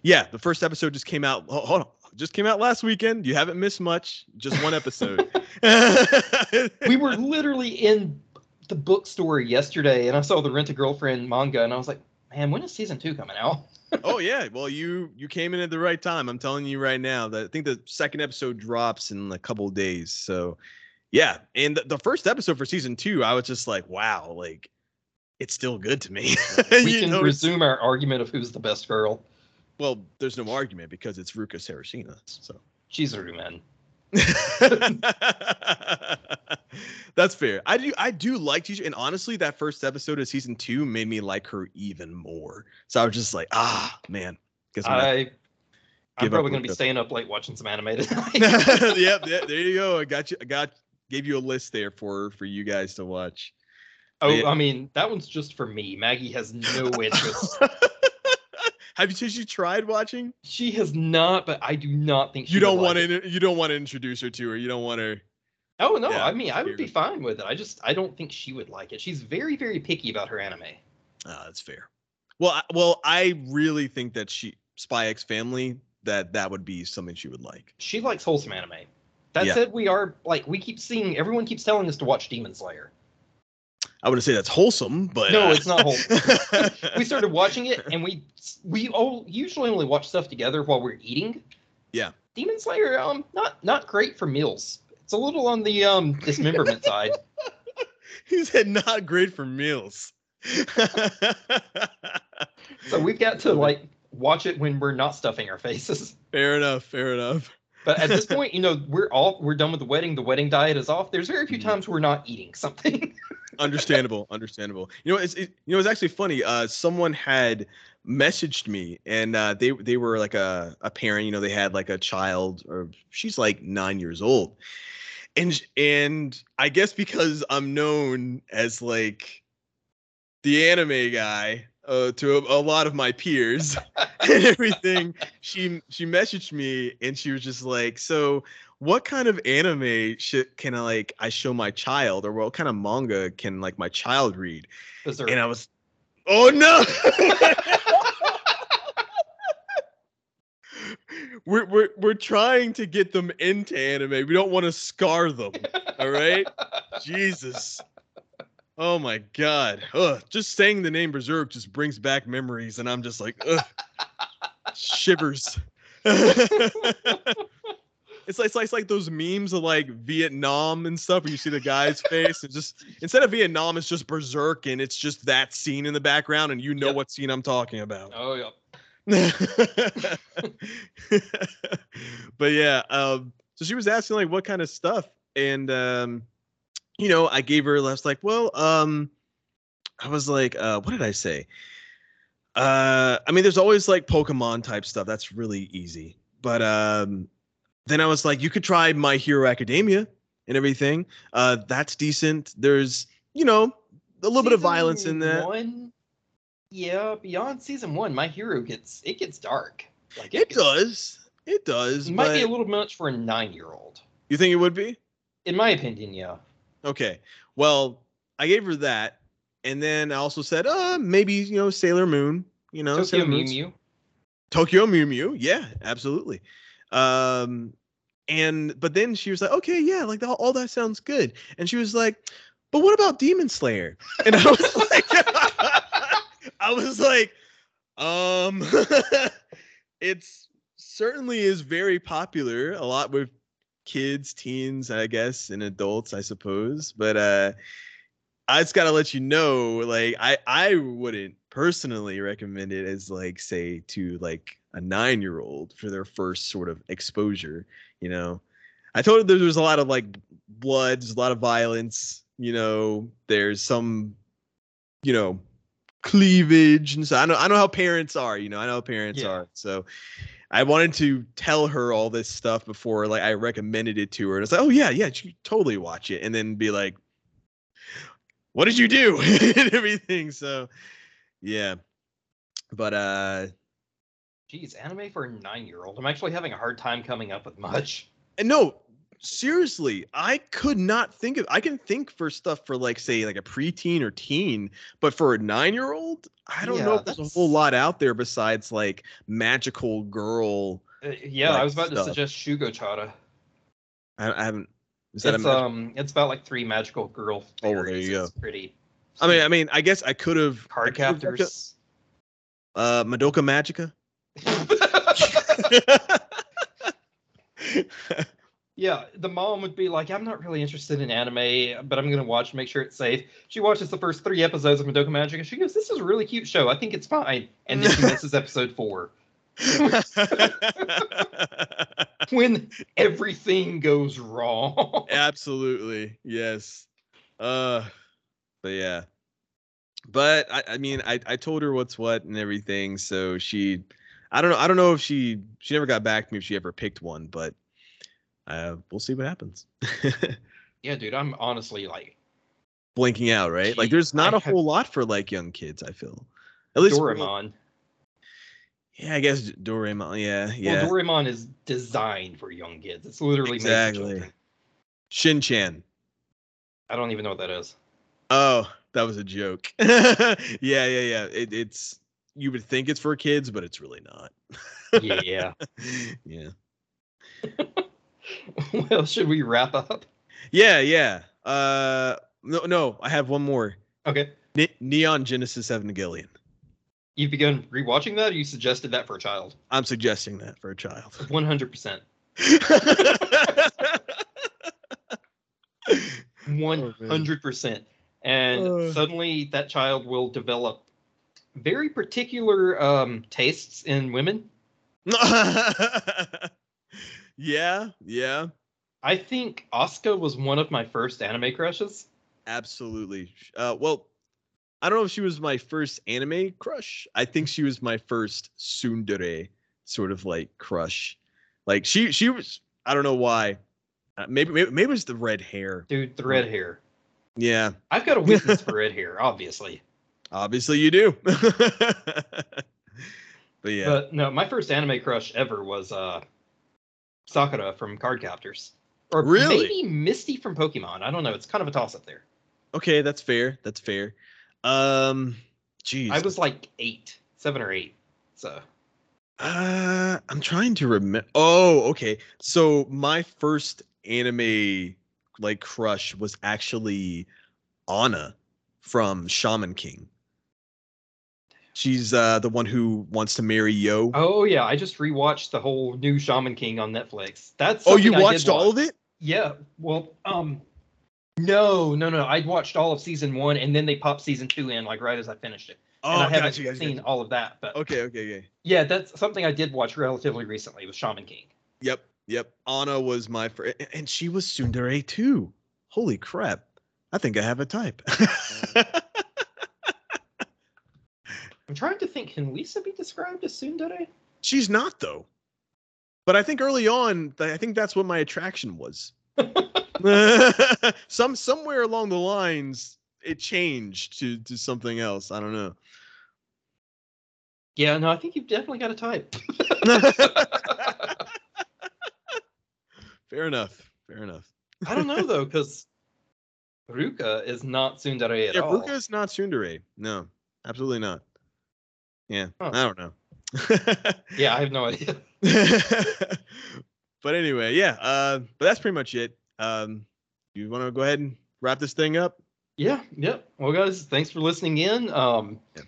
Speaker 2: Yeah, the first episode just came out. Hold on, just came out last weekend. You haven't missed much. Just one episode.
Speaker 1: we were literally in the bookstore yesterday, and I saw the Rent a Girlfriend manga, and I was like, man, when is season two coming out?
Speaker 2: oh yeah, well you you came in at the right time. I'm telling you right now that I think the second episode drops in a couple days. So yeah, and the, the first episode for season two, I was just like, wow, like it's still good to me.
Speaker 1: We can
Speaker 2: know,
Speaker 1: resume our argument of who's the best girl.
Speaker 2: Well, there's no argument because it's Ruka Sarashina. So
Speaker 1: She's a man.
Speaker 2: That's fair. I do I do like teacher, and honestly, that first episode of season two made me like her even more. So I was just like, ah, man. Guess I'm
Speaker 1: I. I'm probably gonna be staying up late watching some anime tonight.
Speaker 2: yep, yeah, there you go. I got you. I got gave you a list there for for you guys to watch.
Speaker 1: oh,
Speaker 2: Yeah.
Speaker 1: I mean, that one's just for me. Maggie has no interest.
Speaker 2: Have you, has you tried watching?
Speaker 1: she has not, but I do not think she
Speaker 2: You don't want
Speaker 1: like it.
Speaker 2: to. You don't want to introduce her to her. You don't want her.
Speaker 1: Oh no,
Speaker 2: Yeah,
Speaker 1: I mean, I would be fine with it. I just, I don't think she would like it. She's very, very picky about her anime.
Speaker 2: Ah, that's fair. Well, I, well, I really think that she Spy X Family that that would be something she would like.
Speaker 1: She likes wholesome anime. That
Speaker 2: Yeah.
Speaker 1: said, we are like we keep seeing. Everyone keeps telling us to watch Demon Slayer.
Speaker 2: I wouldn't say that's wholesome, but
Speaker 1: No,
Speaker 2: uh,
Speaker 1: it's not wholesome. we started watching it, and we we all usually only watch stuff together while we're eating.
Speaker 2: Yeah.
Speaker 1: Demon Slayer, um, not not great for meals. It's a little on the um dismemberment side.
Speaker 2: he said not great for meals.
Speaker 1: So we've got to like watch it when we're not stuffing our faces.
Speaker 2: fair enough. Fair enough.
Speaker 1: But at this point, you know, we're all we're done with the wedding. The wedding diet is off. There's very few
Speaker 2: Mhm.
Speaker 1: times we're not eating something.
Speaker 2: Understandable understandable you know it's it, you know it's actually funny uh someone had messaged me and uh they they were like a, a parent you know they had like a child or she's like nine years old and and i guess because i'm known as like the anime guy uh, to a, a lot of my peers and everything. She she messaged me and she was just like, "So, what kind of anime should can I like I show my child, or what kind of manga can like my child read?"
Speaker 1: Berserk.
Speaker 2: And I was, "Oh no!" we're we're we're trying to get them into anime. We don't want to scar them. All right, Jesus. Oh my god. Ugh, just saying the name Berserk just brings back memories, and I'm just like, ugh, shivers. it's like, it's like it's like those memes of like Vietnam and stuff where you see the guy's face and just instead of Vietnam, it's just Berserk and it's just that scene in the background, and you know
Speaker 1: Yep.
Speaker 2: what scene I'm talking about.
Speaker 1: oh yeah.
Speaker 2: but yeah, um, so she was asking like what kind of stuff, and um, you know, I gave her. I was like, well, um, I was like, uh, what did I say? Uh, I mean, there's always like Pokemon type stuff. That's really easy. But um, then I was like, you could try My Hero Academia and everything. Uh, that's decent. There's, you know, a little bit of violence in that.
Speaker 1: One, yeah, beyond season one, my hero gets it gets dark. Like
Speaker 2: It
Speaker 1: gets-
Speaker 2: does. It does.
Speaker 1: It might be a little much for a nine-year-old,
Speaker 2: You think it would be?
Speaker 1: in my opinion. Yeah.
Speaker 2: Okay. Well, I gave her that, and then I also said, uh, maybe you know Sailor Moon. You know,
Speaker 1: Tokyo
Speaker 2: Sailor
Speaker 1: Mew
Speaker 2: Moon's-
Speaker 1: Mew.
Speaker 2: Tokyo Mew Mew. Yeah, absolutely. Um, and but then she was like, okay, yeah, like all, all that sounds good. And she was like, but what about Demon Slayer? And I was like, I was like, um, it's certainly is very popular, a lot with kids, teens, I guess, and adults, I suppose. But uh I just gotta let you know, like I I wouldn't personally recommend it as like say to like a nine year old for their first sort of exposure. You know, I told her there was a lot of like blood, there's a lot of violence. You know, there's some, you know, cleavage and so I know I know how parents are. You know, I know how parents
Speaker 1: Yeah.
Speaker 2: are. So I wanted to tell her all this stuff before like I recommended it to her. And it's like, oh yeah, yeah, you totally watch it. And then be like, what did you do? and everything. So yeah. But uh
Speaker 1: Geez, anime for a nine-year-old. I'm actually having a hard time coming up with much.
Speaker 2: and no, seriously, I could not think of I can think for stuff for like say like a preteen or teen, but for a nine year old, I don't know
Speaker 1: Yeah,
Speaker 2: if there's a whole lot out there besides like magical girl.
Speaker 1: Uh, yeah, I was about
Speaker 2: stuff.
Speaker 1: to suggest Shugo Chara.
Speaker 2: I, I haven't is that a
Speaker 1: It's um, it's about like three magical girl.
Speaker 2: Oh, there you go.
Speaker 1: Pretty.
Speaker 2: I mean I mean I guess I could have
Speaker 1: card captors.
Speaker 2: uh Madoka Magica.
Speaker 1: yeah, the mom would be like, "I'm not really interested in anime, but I'm gonna watch, make sure it's safe." She watches the first three episodes of Madoka Magic, and she goes, "This is a really cute show. I think it's fine." And then she misses episode four when everything goes wrong.
Speaker 2: Absolutely. Yes. Uh but yeah. But I, I mean I, I told her what's what and everything, so she I don't know I don't know if she she never got back to me if she ever picked one, but uh we'll see what happens.
Speaker 1: yeah, dude, I'm honestly like
Speaker 2: Blinking out, right? Like there's not
Speaker 1: I
Speaker 2: a whole lot for like young kids, I feel. At least
Speaker 1: Doraemon.
Speaker 2: Yeah, I guess Doraemon. Yeah, yeah.
Speaker 1: Well, Doraemon is designed for young kids. It's literally
Speaker 2: Exactly.
Speaker 1: children.
Speaker 2: Shin-chan.
Speaker 1: I don't even know what that is.
Speaker 2: Oh, that was a joke. yeah, yeah, yeah. It, it's you would think it's for kids, but it's really not.
Speaker 1: Yeah.
Speaker 2: yeah.
Speaker 1: well, should we wrap up?
Speaker 2: Yeah, yeah. Uh no no, I have one more.
Speaker 1: Okay.
Speaker 2: Ne- Neon Genesis Evangelion.
Speaker 1: You've begun rewatching that, or you suggested that for a child?
Speaker 2: I'm suggesting that for a child.
Speaker 1: 100%. 100%. And
Speaker 2: Uh.
Speaker 1: suddenly that child will develop very particular um, tastes in women.
Speaker 2: yeah, yeah.
Speaker 1: I think Asuka was one of my first anime crushes.
Speaker 2: Absolutely. Uh, well, I don't know if she was my first anime crush. I think she was my first tsundere sort of like crush. Like she, she was. I don't know why. Uh, maybe, maybe, maybe it was the red hair.
Speaker 1: Dude, the red hair.
Speaker 2: Yeah.
Speaker 1: I've got a weakness for it here, obviously.
Speaker 2: Obviously, you do. but yeah,
Speaker 1: But no, my first anime crush ever was uh Sakura from Card Captors. Or
Speaker 2: Really?
Speaker 1: maybe Misty from Pokemon. I don't know. It's kind of a toss up there.
Speaker 2: okay, that's fair. That's fair. Um, geez,
Speaker 1: I was like eight, seven or eight. So
Speaker 2: Uh, I'm trying to remember. Oh, okay. So my first anime like crush was actually Anna from Shaman King. She's uh the one who wants to marry Yo.
Speaker 1: Oh yeah, I just rewatched the whole new Shaman King on Netflix. That's
Speaker 2: oh, you watched all of it?
Speaker 1: Yeah. Well, um, no, no, no. I'd watched all of season one, and then they popped season two in like right as I finished it.
Speaker 2: Oh,
Speaker 1: and I haven't
Speaker 2: gotcha, gotcha,
Speaker 1: seen
Speaker 2: gotcha.
Speaker 1: all of that, but
Speaker 2: Okay, okay, okay.
Speaker 1: yeah, that's something I did watch relatively recently with Shaman King.
Speaker 2: Yep, yep. Anna was my first, and she was tsundere too. Holy crap! I think I have a type.
Speaker 1: I'm trying to think. Can Lisa be described as tsundere?
Speaker 2: She's not though. But I think early on, I think that's what my attraction was. Some somewhere along the lines, it changed to to something else. I don't know.
Speaker 1: Yeah, no, I think you've definitely got a type.
Speaker 2: Fair enough. Fair enough.
Speaker 1: I don't know though, because Ruka is not tsundere at
Speaker 2: Yeah,
Speaker 1: all.
Speaker 2: Ruka is not tsundere. No, absolutely not. Yeah,
Speaker 1: Huh.
Speaker 2: I don't know.
Speaker 1: Yeah, I have no idea.
Speaker 2: but anyway, yeah. Uh, but that's pretty much it. Um, you want to go ahead and wrap this thing up?
Speaker 1: Yeah, yeah. Well, guys, thanks for listening in. Um,
Speaker 2: Yeah.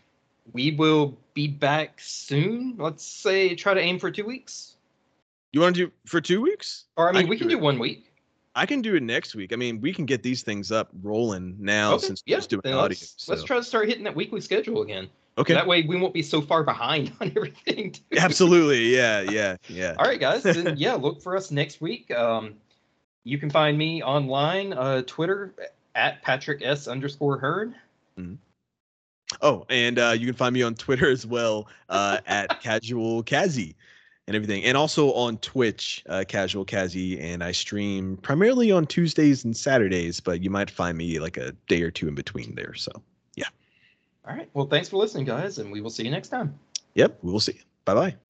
Speaker 1: we will be back soon. Let's say try to aim for two weeks,
Speaker 2: You want to do for two weeks?
Speaker 1: or I mean,
Speaker 2: can
Speaker 1: we can
Speaker 2: do
Speaker 1: do one week.
Speaker 2: I can do it next week. I mean, we can get these things up rolling now
Speaker 1: Okay,
Speaker 2: since we're
Speaker 1: yeah.
Speaker 2: just doing audio.
Speaker 1: let's,
Speaker 2: so-
Speaker 1: let's try to start hitting that weekly schedule again.
Speaker 2: Okay.
Speaker 1: That way, we won't be so far behind on everything.
Speaker 2: Absolutely. Yeah. Yeah. Yeah.
Speaker 1: All right, guys. Then, yeah, look for us next week. Um, you can find me online, uh, Twitter at Patrick S underscore Hearn.
Speaker 2: Oh, and uh, you can find me on Twitter as well uh, at Casual Kazi and everything, and also on Twitch, uh, Casual Kazi, and I stream primarily on Tuesdays and Saturdays, but you might find me like a day or two in between there. So, yeah.
Speaker 1: All right. Well, thanks for listening, guys, and we will see you next time.
Speaker 2: yep, we will see. Bye bye.